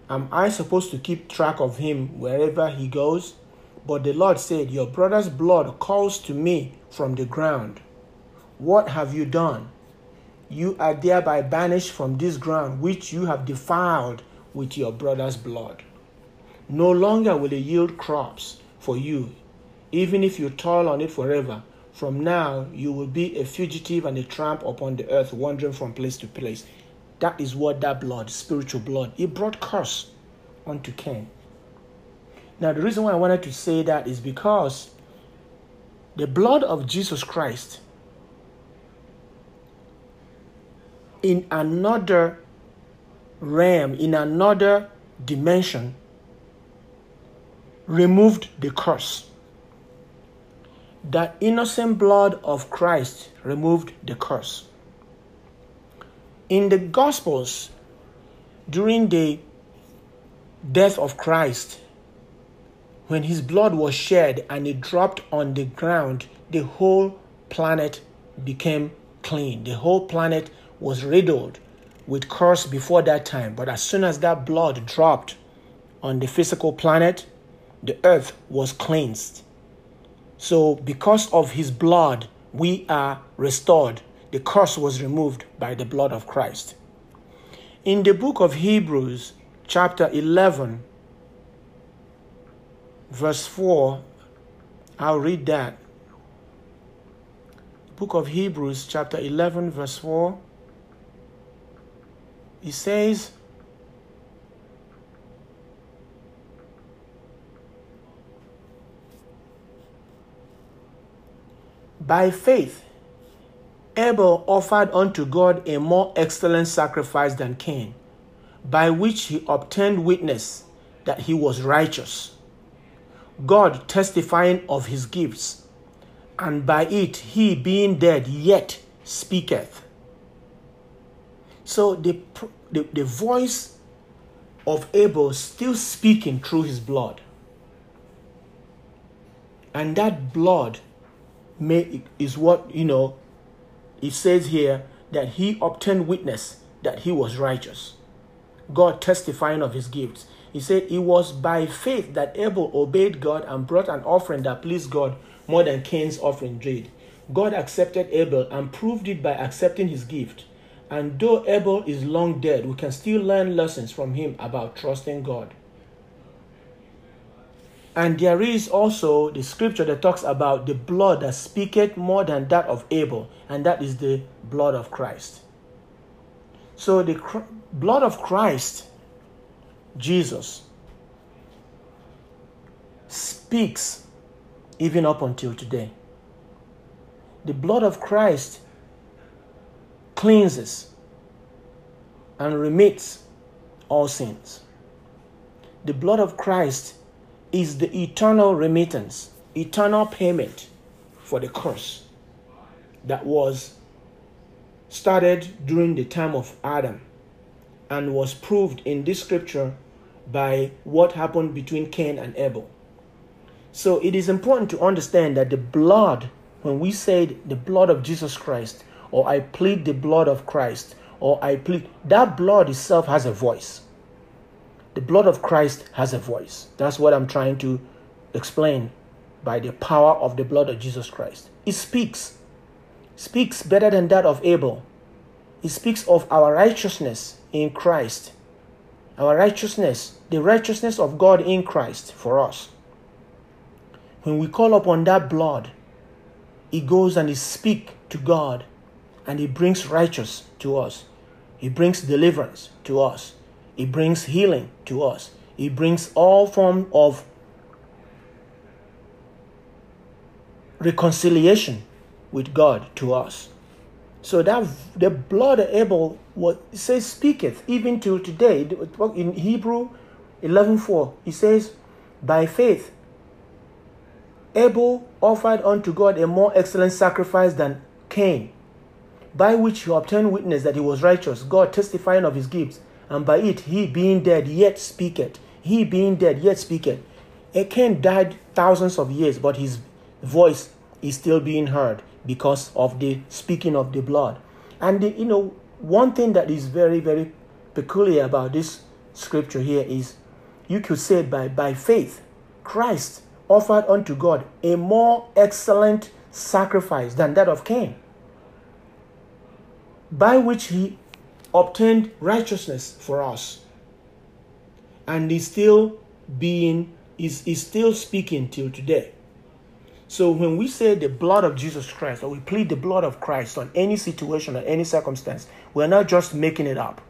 Am I supposed to keep track of him wherever he goes? But the Lord said, Your brother's blood calls to me from the ground. What have you done? You are thereby banished from this ground which you have defiled with your brother's blood. No longer will it yield crops for you, even if you toil on it forever. From now, you will be a fugitive and a tramp upon the earth, wandering from place to place. That is what that blood, spiritual blood, it brought curse unto Cain. Now, the reason why I wanted to say that is because the blood of Jesus Christ in another realm, in another dimension, removed the curse. The innocent blood of Christ removed the curse. In the Gospels, during the death of Christ, when his blood was shed and it dropped on the ground, the whole planet became clean. The whole planet was riddled with curse before that time. But as soon as that blood dropped on the physical planet, the earth was cleansed. So, because of his blood, we are restored. The curse was removed by the blood of Christ. In the book of Hebrews, chapter 11, verse 4, I'll read that. Book of Hebrews, chapter 11, verse 4. It says, By faith, Abel offered unto God a more excellent sacrifice than Cain, by which he obtained witness that he was righteous, God testifying of his gifts, and by it he being dead yet speaketh. So the, the, the voice of Abel still speaking through his blood. And that blood may, is what, you know, it says here that he obtained witness that he was righteous. God testifying of his gifts. He said it was by faith that Abel obeyed God and brought an offering that pleased God more than Cain's offering did. God accepted Abel and proved it by accepting his gift. And though Abel is long dead, we can still learn lessons from him about trusting God. And there is also the scripture that talks about the blood that speaketh more than that of Abel, and that is the blood of Christ. So the cr- blood of Christ, Jesus, speaks even up until today. The blood of Christ cleanses and remits all sins. The blood of Christ is the eternal remittance, eternal payment for the curse that was started during the time of Adam and was proved in this scripture by what happened between Cain and Abel. So it is important to understand that the blood, when we say the blood of Jesus Christ, or I plead the blood of Christ, or I plead, that blood itself has a voice. The blood of Christ has a voice. That's what I'm trying to explain by the power of the blood of Jesus Christ. It speaks, speaks better than that of Abel. It speaks of our righteousness in Christ. Our righteousness, the righteousness of God in Christ for us. When we call upon that blood, it goes and it speaks to God and it brings righteousness to us. It brings deliverance to us. It brings healing to us. It brings all form of reconciliation with God to us. So that the blood of Abel what it says speaketh even till today. In Hebrew 11:4, it says, "By faith Abel offered unto God a more excellent sacrifice than Cain, by which he obtained witness that he was righteous, God testifying of his gifts, and by it he being dead yet speaketh. He being dead yet speaketh. A Cain died thousands of years, but his voice is still being heard because of the speaking of the blood. And the, you know, one thing that is very, very peculiar about this scripture here is you could say by by faith, Christ offered unto God a more excellent sacrifice than that of Cain, by which he obtained righteousness for us. And is still being is, is still speaking till today. So when we say the blood of Jesus Christ or we plead the blood of Christ on any situation or any circumstance, we're not just making it up.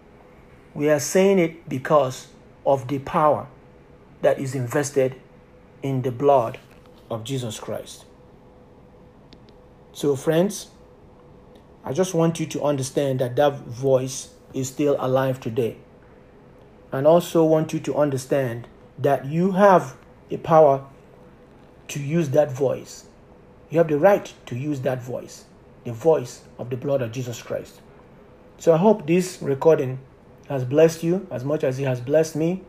We are saying it because of the power that is invested in the blood of Jesus Christ. So, friends, I just want you to understand that that voice is still alive today. And also want you to understand that you have a power to use that voice. You have the right to use that voice, the voice of the blood of Jesus Christ. So I hope this recording has blessed you as much as it has blessed me.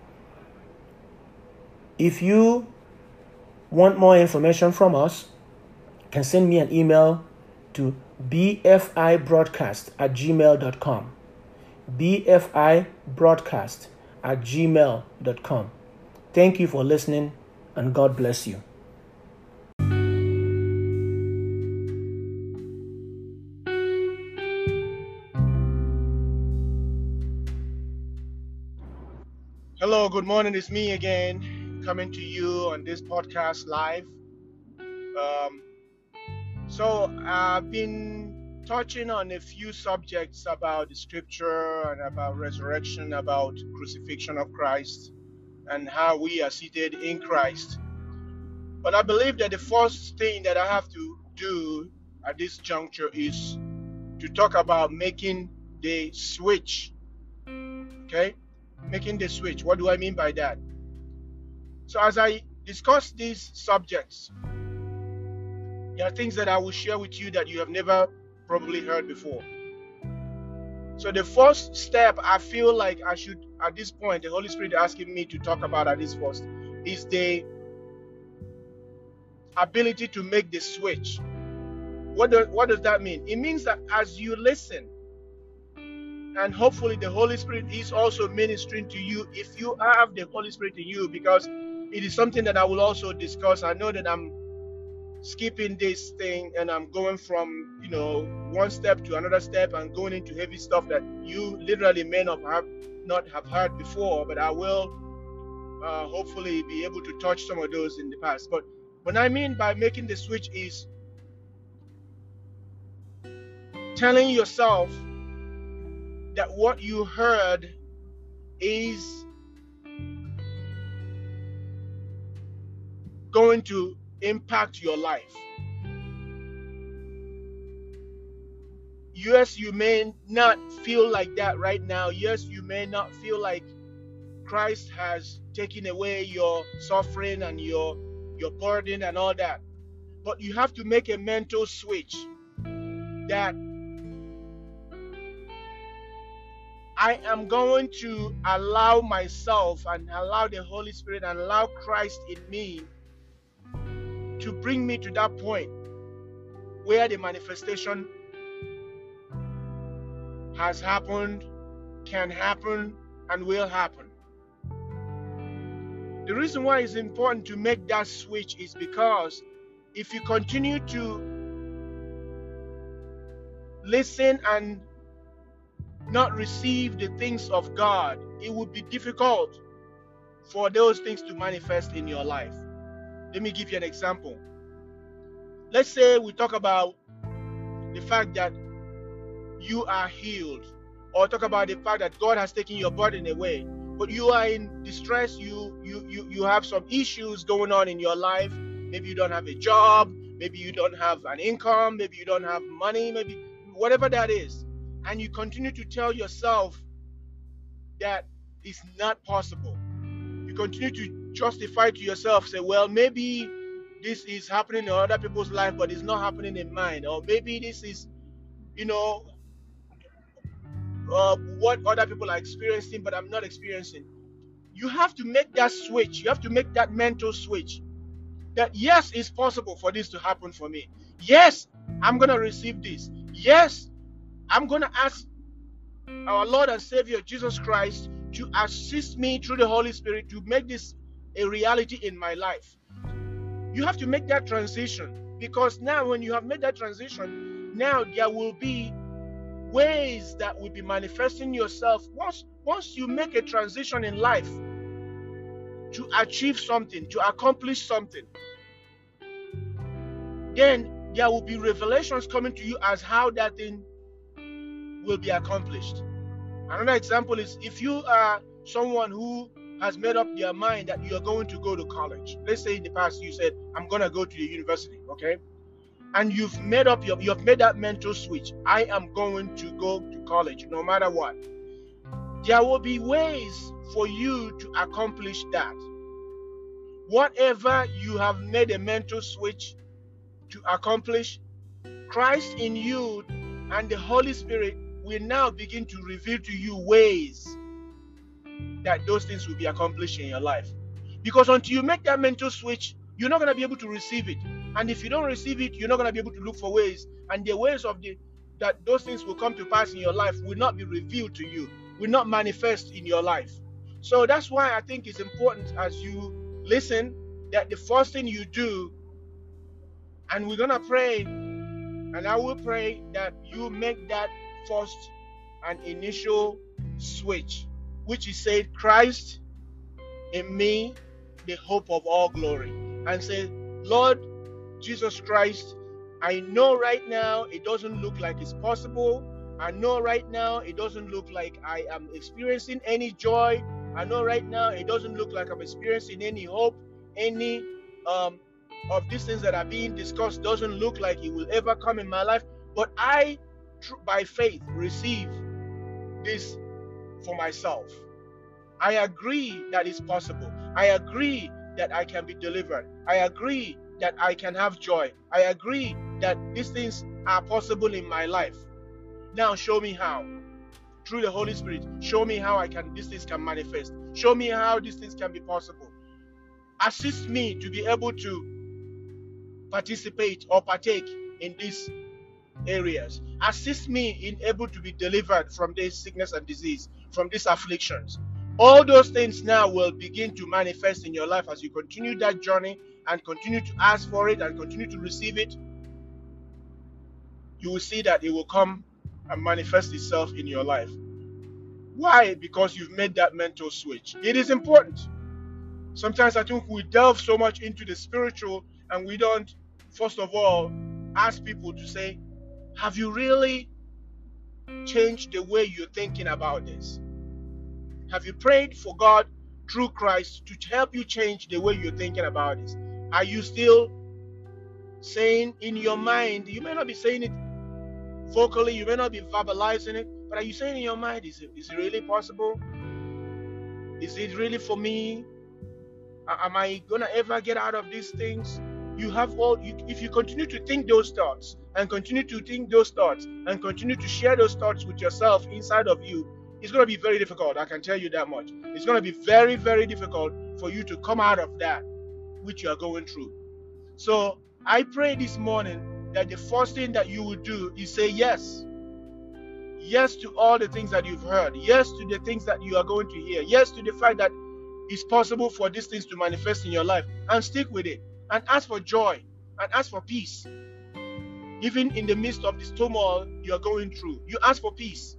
If you want more information from us, can send me an email to bfibroadcast at gmail.com. bfibroadcast at gmail.com. Thank you for listening and God bless you. Hello, good morning. It's me again, coming to you on this podcast live. Um, so, I've been touching on a few subjects about the scripture and about resurrection, about crucifixion of Christ, and how we are seated in Christ. But I believe that the first thing that I have to do at this juncture is to talk about making the switch. Okay? Making the switch. What do I mean by that? So, as I discuss these subjects, there are things that I will share with you that you have never probably heard before. So, the first step I feel like I should, at this point, the Holy Spirit asking me to talk about at this first is the ability to make the switch. What, do, what does that mean? It means that as you listen, and hopefully the Holy Spirit is also ministering to you if you have the Holy Spirit in you, because it is something that I will also discuss. I know that I'm skipping this thing and I'm going from, you know, one step to another step and going into heavy stuff that you literally may not have not have heard before, but I will uh, hopefully be able to touch some of those in the past. But what I mean by making the switch is telling yourself that what you heard is going to impact your life. Yes, you may not feel like that right now. Yes, you may not feel like Christ has taken away your suffering and your your burden and all that. But you have to make a mental switch that I am going to allow myself and allow the Holy Spirit and allow Christ in me to bring me to that point where the manifestation has happened, can happen, and will happen. The reason why it's important to make that switch is because if you continue to listen and not receive the things of God, it would be difficult for those things to manifest in your life. Let me give you an example. Let's say we talk about the fact that you are healed, or talk about the fact that God has taken your burden away, but you are in distress, you you you you have some issues going on in your life. Maybe you don't have a job, maybe you don't have an income, maybe you don't have money, maybe whatever that is. And you continue to tell yourself that it's not possible. You continue to justify to yourself, say, well, maybe this is happening in other people's life, but it's not happening in mine. Or maybe this is, you know, uh, what other people are experiencing, but I'm not experiencing. You have to make that switch. You have to make that mental switch that yes, it's possible for this to happen for me. Yes, I'm to receive this. Yes, I'm to ask our Lord and Savior Jesus Christ to assist me through the Holy Spirit to make this a reality in my life. You have to make that transition because now, when you have made that transition, now there will be ways that will be manifesting yourself once once you make a transition in life to achieve something to accomplish something then there will be revelations coming to you as how that thing will be accomplished another example is if you are someone who has made up their mind that you're going to go to college. Let's say in the past you said, I'm gonna go to the university, okay? And you've made up your you've made that mental switch. I am going to go to college no matter what. There will be ways for you to accomplish that. Whatever you have made a mental switch to accomplish, Christ in you and the Holy Spirit will now begin to reveal to you ways that those things will be accomplished in your life. Because until you make that mental switch, you're not going to be able to receive it. And if you don't receive it, you're not going to be able to look for ways. And the ways of the that those things will come to pass in your life will not be revealed to you, will not manifest in your life. So that's why I think it's important as you listen that the first thing you do, and we're gonna pray, and I will pray that you make that first and initial switch which he said, Christ in me, the hope of all glory. And said, Lord Jesus Christ, I know right now it doesn't look like it's possible. I know right now it doesn't look like I am experiencing any joy. I know right now it doesn't look like I'm experiencing any hope, any um, of these things that are being discussed doesn't look like it will ever come in my life. But I, by faith, receive this for myself. I agree that it's possible. I agree that I can be delivered. I agree that I can have joy. I agree that these things are possible in my life. Now show me how. Through the Holy Spirit, show me how I can these things can manifest. Show me how these things can be possible. Assist me to be able to participate or partake in these areas. Assist me in able to be delivered from this sickness and disease, from these afflictions. All those things now will begin to manifest in your life as you continue that journey and continue to ask for it and continue to receive it, you will see that it will come and manifest itself in your life. Why? Because you've made that mental switch. It is important. Sometimes I think we delve so much into the spiritual and we don't, first of all, ask people to say, Have you really changed the way you're thinking about this? Have you prayed for God through Christ to help you change the way you're thinking about this? Are you still saying in your mind, you may not be saying it vocally, you may not be verbalizing it, but are you saying in your mind, is it, is it really possible? Is it really for me? Am I gonna ever get out of these things? You have all. You, if you continue to think those thoughts and continue to think those thoughts and continue to share those thoughts with yourself inside of you, it's gonna be very difficult. I can tell you that much. It's gonna be very, very difficult for you to come out of that which you are going through. So I pray this morning that the first thing that you will do is say yes. Yes to all the things that you've heard. Yes to the things that you are going to hear. Yes to the fact that it's possible for these things to manifest in your life. And stick with it. And ask for joy. And ask for peace. Even in the midst of this turmoil you are going through, you ask for peace.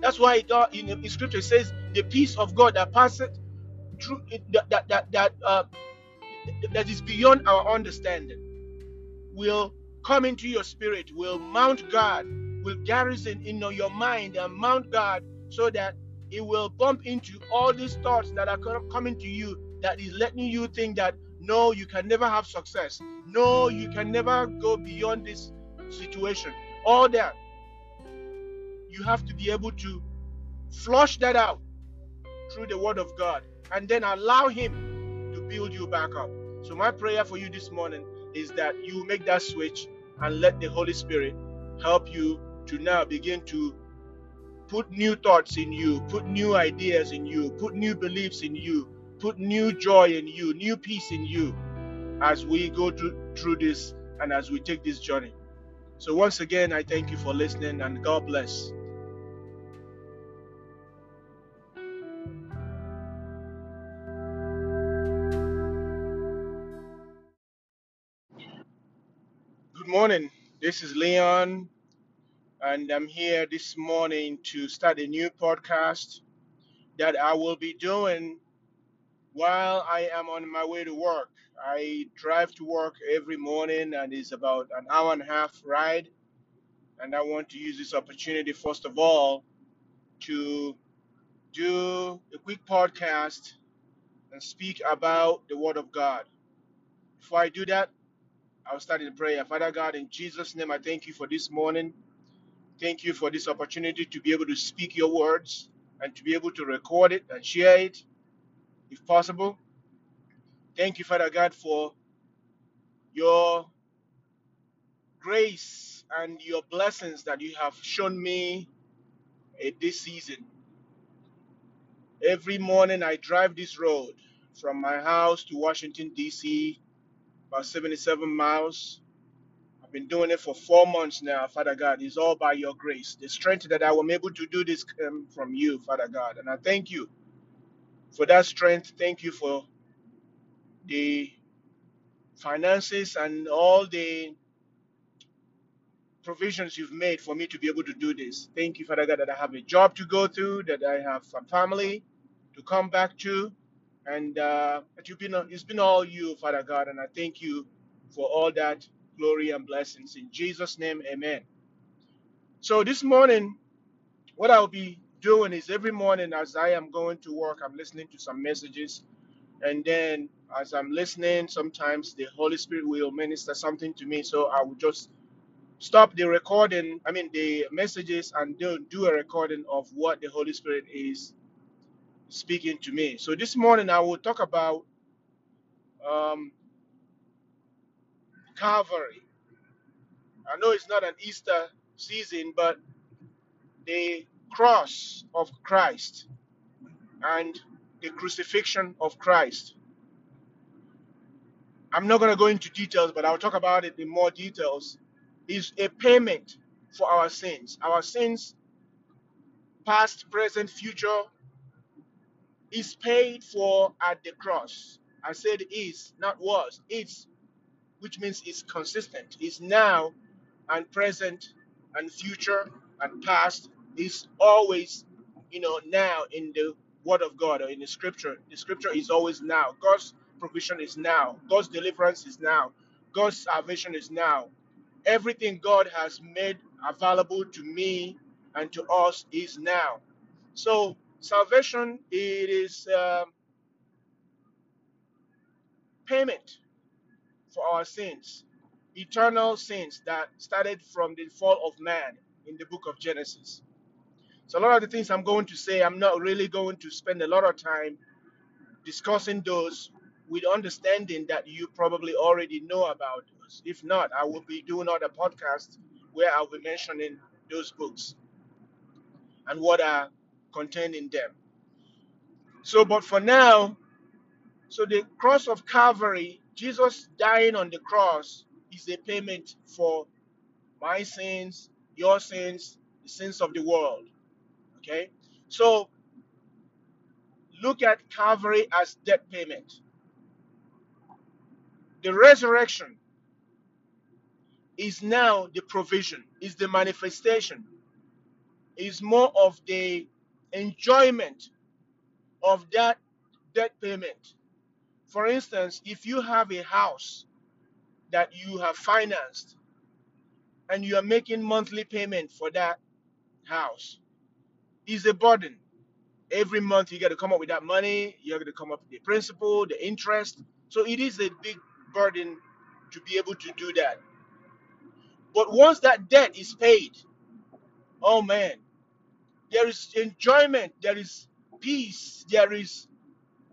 That's why God, in the scripture says, the peace of God that passeth through that that that, that uh, that is beyond our understanding will come into your spirit, will mount guard, will garrison in your mind and mount guard so that it will bump into all these thoughts that are coming to you that is letting you think that no, you can never have success. No, you can never go beyond this situation. All that. You have to be able to flush that out through the word of God and then allow Him to build you back up. So, my prayer for you this morning is that you make that switch and let the Holy Spirit help you to now begin to put new thoughts in you, put new ideas in you, put new beliefs in you, put new joy in you, new peace in you as we go through, this and as we take this journey. So, once again, I thank you for listening and God bless. Good morning. This is Leon, and I'm here this morning to start a new podcast that I will be doing while I am on my way to work. I drive to work every morning, and it's about an hour and a half ride. And I want to use this opportunity, first of all, to do a quick podcast and speak about the Word of God. Before I do that, I'll start in prayer. Father God, in Jesus' name, I thank you for this morning. Thank you for this opportunity to be able to speak your words and to be able to record it and share it if possible. Thank you, Father God, for your grace and your blessings that you have shown me in this season. Every morning I drive this road from my house to Washington, D.C., about 77 miles. I've been doing it for four months now, Father God. It's all by your grace. The strength that I am able to do this came from you, Father God. And I thank you for that strength. Thank you for the finances and all the provisions you've made for me to be able to do this. Thank you, Father God, that I have a job to go to, that I have a family to come back to, and uh, that you've been it's been all you, Father God, and I thank you for all that glory and blessings in Jesus' name, Amen. So this morning, what I'll be doing is every morning as I am going to work, I'm listening to some messages, and then as I'm listening, sometimes the Holy Spirit will minister something to me, so I will just stop the recording, I mean the messages, and do, do a recording of what the Holy Spirit is speaking to me. So this morning I will talk about um, Calvary. I know it's not an Easter season, but the cross of Christ and the crucifixion of Christ. I'm not going to go into details, but I'll talk about it in more details. Is a payment for our sins. Our sins, past, present, future, is paid for at the cross. I said is, not was. It's, which means it's consistent. It's now and present and future and past. Is always, you know, now in the Word of God or in the Scripture. The Scripture is always now. God's provision is now. God's deliverance is now. God's salvation is now. Everything God has made available to me and to us is now. So salvation it is um, payment for our sins, eternal sins that started from the fall of man in the book of Genesis. So a lot of the things I'm going to say, I'm not really going to spend a lot of time discussing those with understanding that you probably already know about those. If not, I will be doing other podcasts where I'll be mentioning those books and what are contained in them. So, but for now, so the cross of Calvary, Jesus dying on the cross is a payment for my sins, your sins, the sins of the world. Okay? So look at Calvary as debt payment. The resurrection is now the provision, is the manifestation, is more of the enjoyment of that debt payment. For instance, if you have a house that you have financed and you are making monthly payment for that house, is a burden. Every month you got to come up with that money, you're going to come up with the principal, the interest. So it is a big burden to be able to do that. But once that debt is paid, oh man, there is enjoyment, there is peace, there is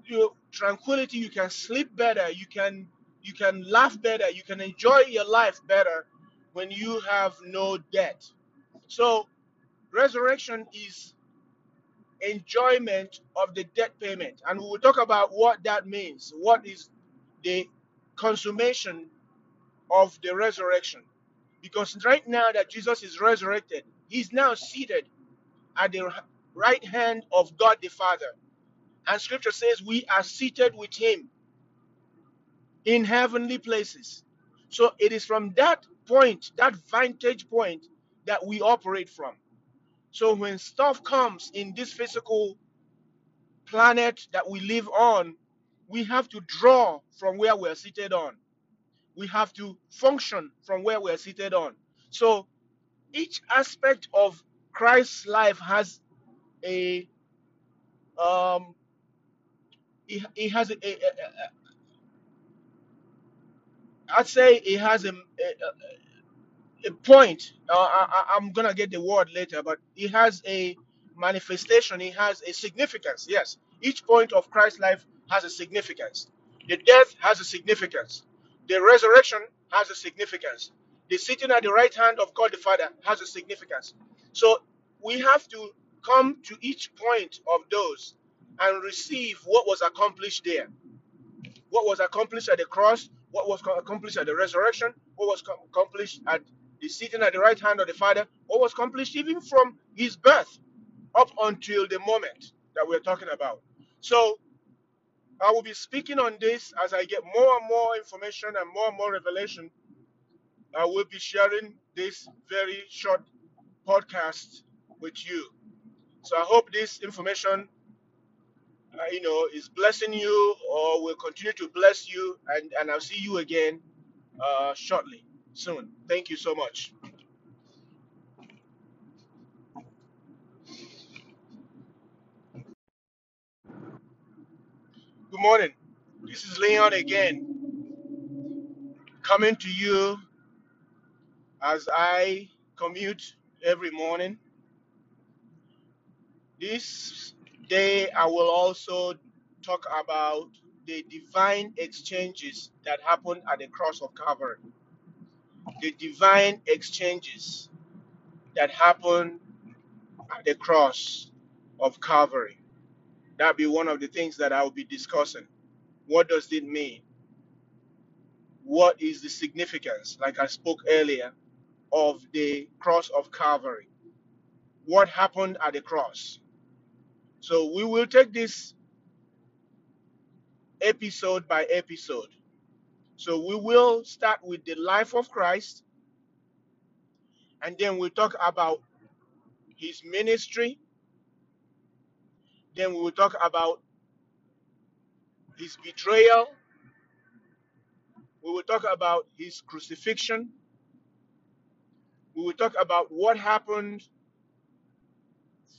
you know, tranquility. You can sleep better, you can you can laugh better, you can enjoy your life better when you have no debt. So resurrection is enjoyment of the debt payment, and we will talk about what that means. What is the consummation of the resurrection? Because right now that Jesus is resurrected, he's now seated at the right hand of God the Father. And scripture says we are seated with him in heavenly places. So it is from that point, that vantage point, that we operate from. So when stuff comes in this physical planet that we live on, we have to draw from where we're seated on. We have to function from where we're seated on. So each aspect of Christ's life has a um it, it has a, a, a, a I'd say it has a, a, a point. Uh, I, I'm gonna get the word later, but it has a manifestation. It has a significance. Yes, each point of Christ's life has a significance. The death has a significance. The resurrection has a significance. The sitting at the right hand of God the Father has a significance. So we have to come to each point of those and receive what was accomplished there what was accomplished at the cross, what was co- accomplished at the resurrection, what was co- accomplished at the sitting at the right hand of the Father, what was accomplished even from his birth up until the moment that we're talking about. So I will be speaking on this as I get more and more information and more and more revelation. I will be sharing this very short podcast with you. So I hope this information uh, you know, is blessing you or will continue to bless you. And, and I'll see you again uh, shortly, soon. Thank you so much. Good morning. This is Leon again, coming to you as I commute every morning. This day, I will also talk about the divine exchanges that happened at the cross of Calvary. The divine exchanges that happened at the cross of Calvary. That'll be one of the things that I will be discussing. What does it mean? What is the significance, like I spoke earlier, of the cross of Calvary? What happened at the cross? So we will take this episode by episode. So we will start with the life of Christ, and then we'll talk about his ministry. Then we will talk about his betrayal. We will talk about his crucifixion. We will talk about what happened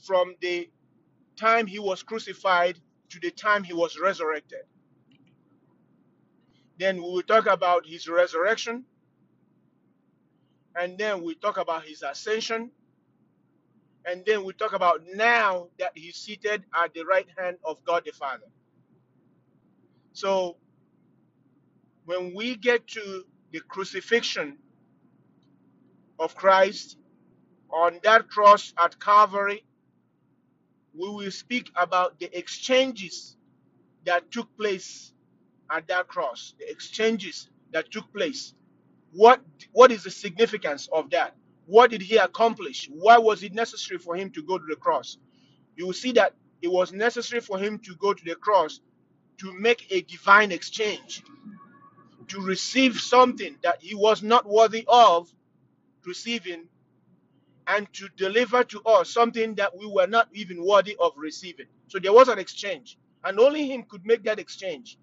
from the time he was crucified to the time he was resurrected. Then we will talk about his resurrection. And then we talk about his ascension. And then we talk about now that he's seated at the right hand of God the Father. So when we get to the crucifixion of Christ on that cross at Calvary, we will speak about the exchanges that took place at that cross, the exchanges that took place. What what is the significance of that? What did he accomplish? Why was it necessary for him to go to the cross? You will see that it was necessary for him to go to the cross to make a divine exchange, to receive something that he was not worthy of receiving, and to deliver to us something that we were not even worthy of receiving. So there was an exchange, and only him could make that exchange.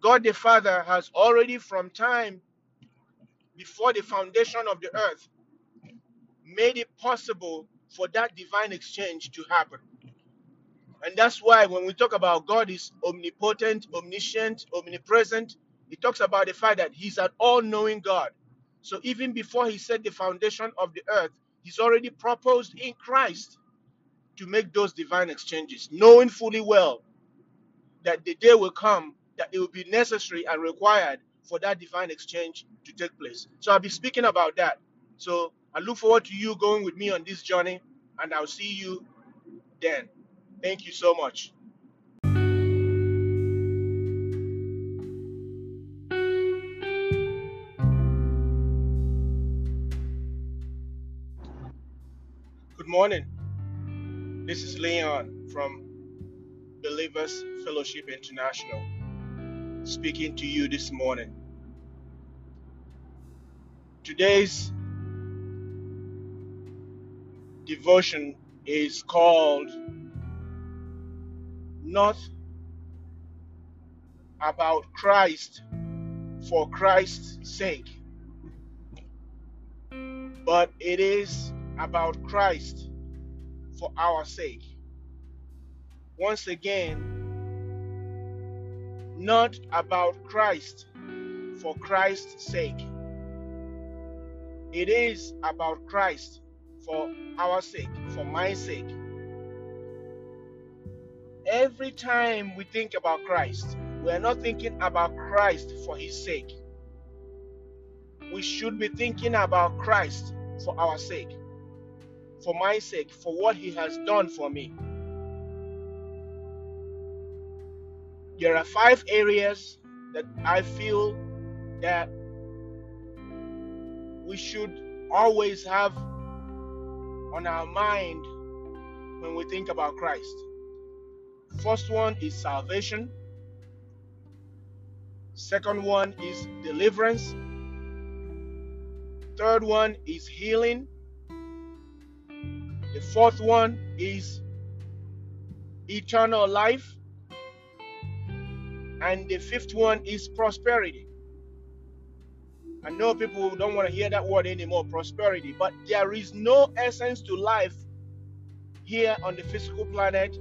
God the Father has already, from time before the foundation of the earth, made it possible for that divine exchange to happen. And that's why when we talk about God is omnipotent, omniscient, omnipresent, he talks about the fact that he's an all-knowing God. So even before he set the foundation of the earth, he's already proposed in Christ to make those divine exchanges, knowing fully well that the day will come that it will be necessary and required for that divine exchange to take place. So I'll be speaking about that. So I look forward to you going with me on this journey, and I'll see you then. Thank you so much. Good morning. This is Leon from Believers Fellowship International speaking to you this morning. Today's devotion is called Not About Christ for Christ's sake, but it is about Christ for our sake. Once again, not about Christ for Christ's sake. It is about Christ for our sake, for my sake. Every time we think about Christ, we are not thinking about Christ for his sake. We should be thinking about Christ for our sake, for my sake, for what he has done for me. There are five areas that I feel that we should always have on our mind when we think about Christ. First one is salvation. Second one is deliverance. Third one is healing. The fourth one is eternal life. And the fifth one is prosperity. I know people don't want to hear that word anymore, prosperity, but there is no essence to life here on the physical planet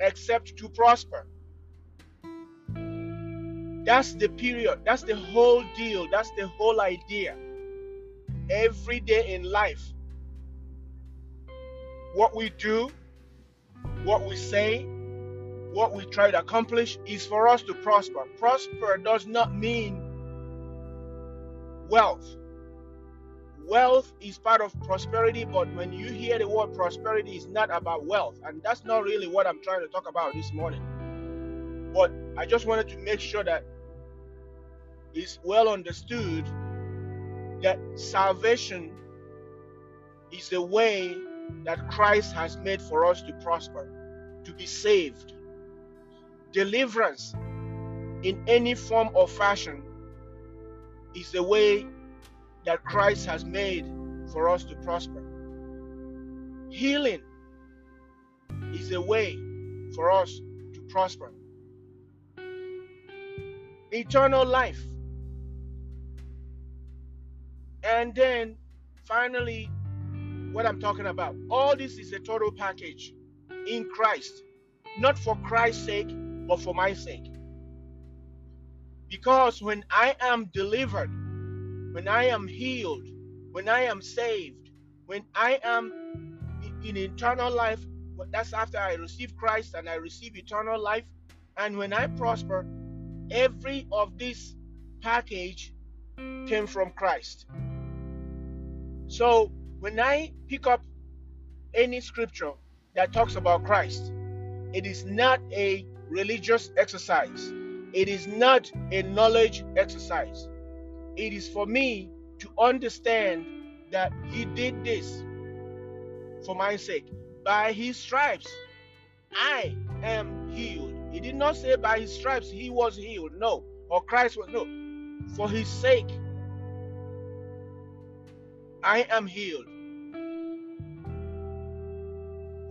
except to prosper. That's the period, that's the whole deal, that's the whole idea. Every day in life, what we do, what we say, what we try to accomplish is for us to prosper. Prosper does not mean wealth. Wealth is part of prosperity, but when you hear the word prosperity, it's not about wealth. And that's not really what I'm trying to talk about this morning. But I just wanted to make sure that it's well understood that salvation is the way that Christ has made for us to prosper, to be saved. Deliverance in any form or fashion is the way that Christ has made for us to prosper. Healing is the way for us to prosper. Eternal life. And then finally, what I'm talking about. All this is a total package in Christ, not for Christ's sake, but for my sake. Because when I am delivered, when I am healed, when I am saved, when I am in eternal life, that's after I receive Christ and I receive eternal life. And when I prosper, every of this package came from Christ. So when I pick up any scripture that talks about Christ, it is not a religious exercise. It is not a knowledge exercise. It is for me to understand that He did this for my sake. By His stripes, I am healed. He did not say by His stripes He was healed. No. Or Christ was. No. For His sake, I am healed.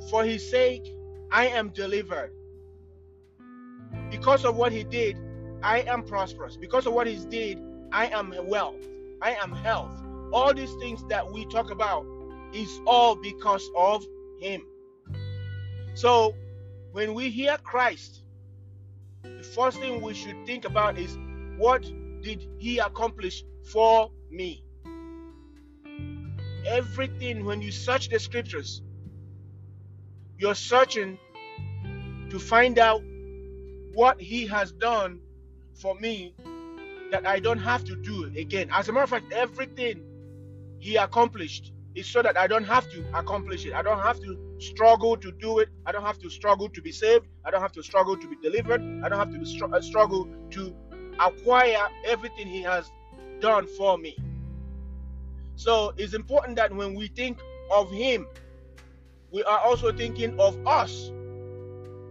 For His sake, I am delivered. Because of what he did, I am prosperous. Because of what he did, I am wealth. I am health. All these things that we talk about is all because of him. So when we hear Christ, the first thing we should think about is what did he accomplish for me? Everything, when you search the scriptures, you're searching to find out what he has done for me that I don't have to do again. As a matter of fact, everything he accomplished is so that I don't have to accomplish it. I don't have to struggle to do it. I don't have to struggle to be saved. I don't have to struggle to be delivered. I don't have to str- uh, struggle to acquire everything he has done for me. So it's important that when we think of him, we are also thinking of us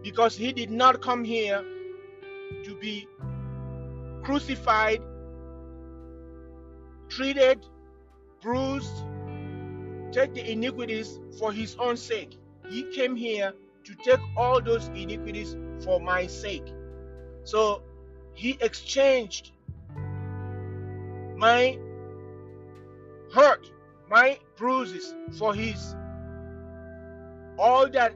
because he did not come here to be crucified, treated, bruised, take the iniquities for his own sake. He came here to take all those iniquities for my sake. So he exchanged my hurt, my bruises for his. All that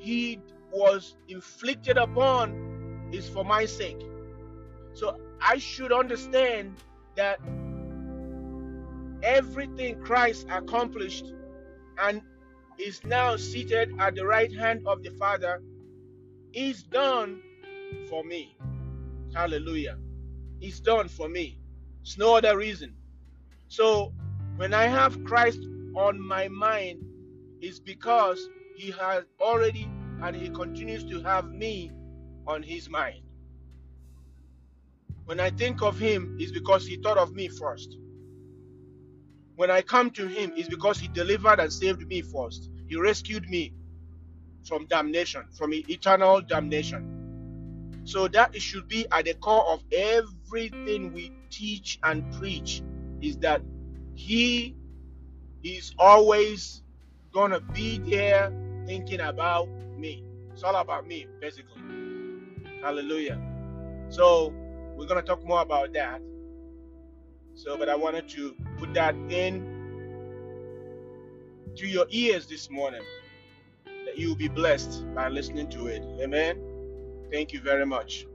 he was inflicted upon is for my sake. So I should understand that everything Christ accomplished and is now seated at the right hand of the Father is done for me. Hallelujah. It's done for me. It's no other reason. So when I have Christ on my mind, it's because he has already and he continues to have me on his mind. When I think of him, it's because he thought of me first. When I come to him, it's because he delivered and saved me first. He rescued me from damnation, from eternal damnation. So that it should be at the core of everything we teach and preach is that he is always gonna be there thinking about me. It's all about me, basically. Hallelujah. So we're gonna talk more about that. So, but I wanted to put that in to your ears this morning that you will be blessed by listening to it. Amen. Thank you very much.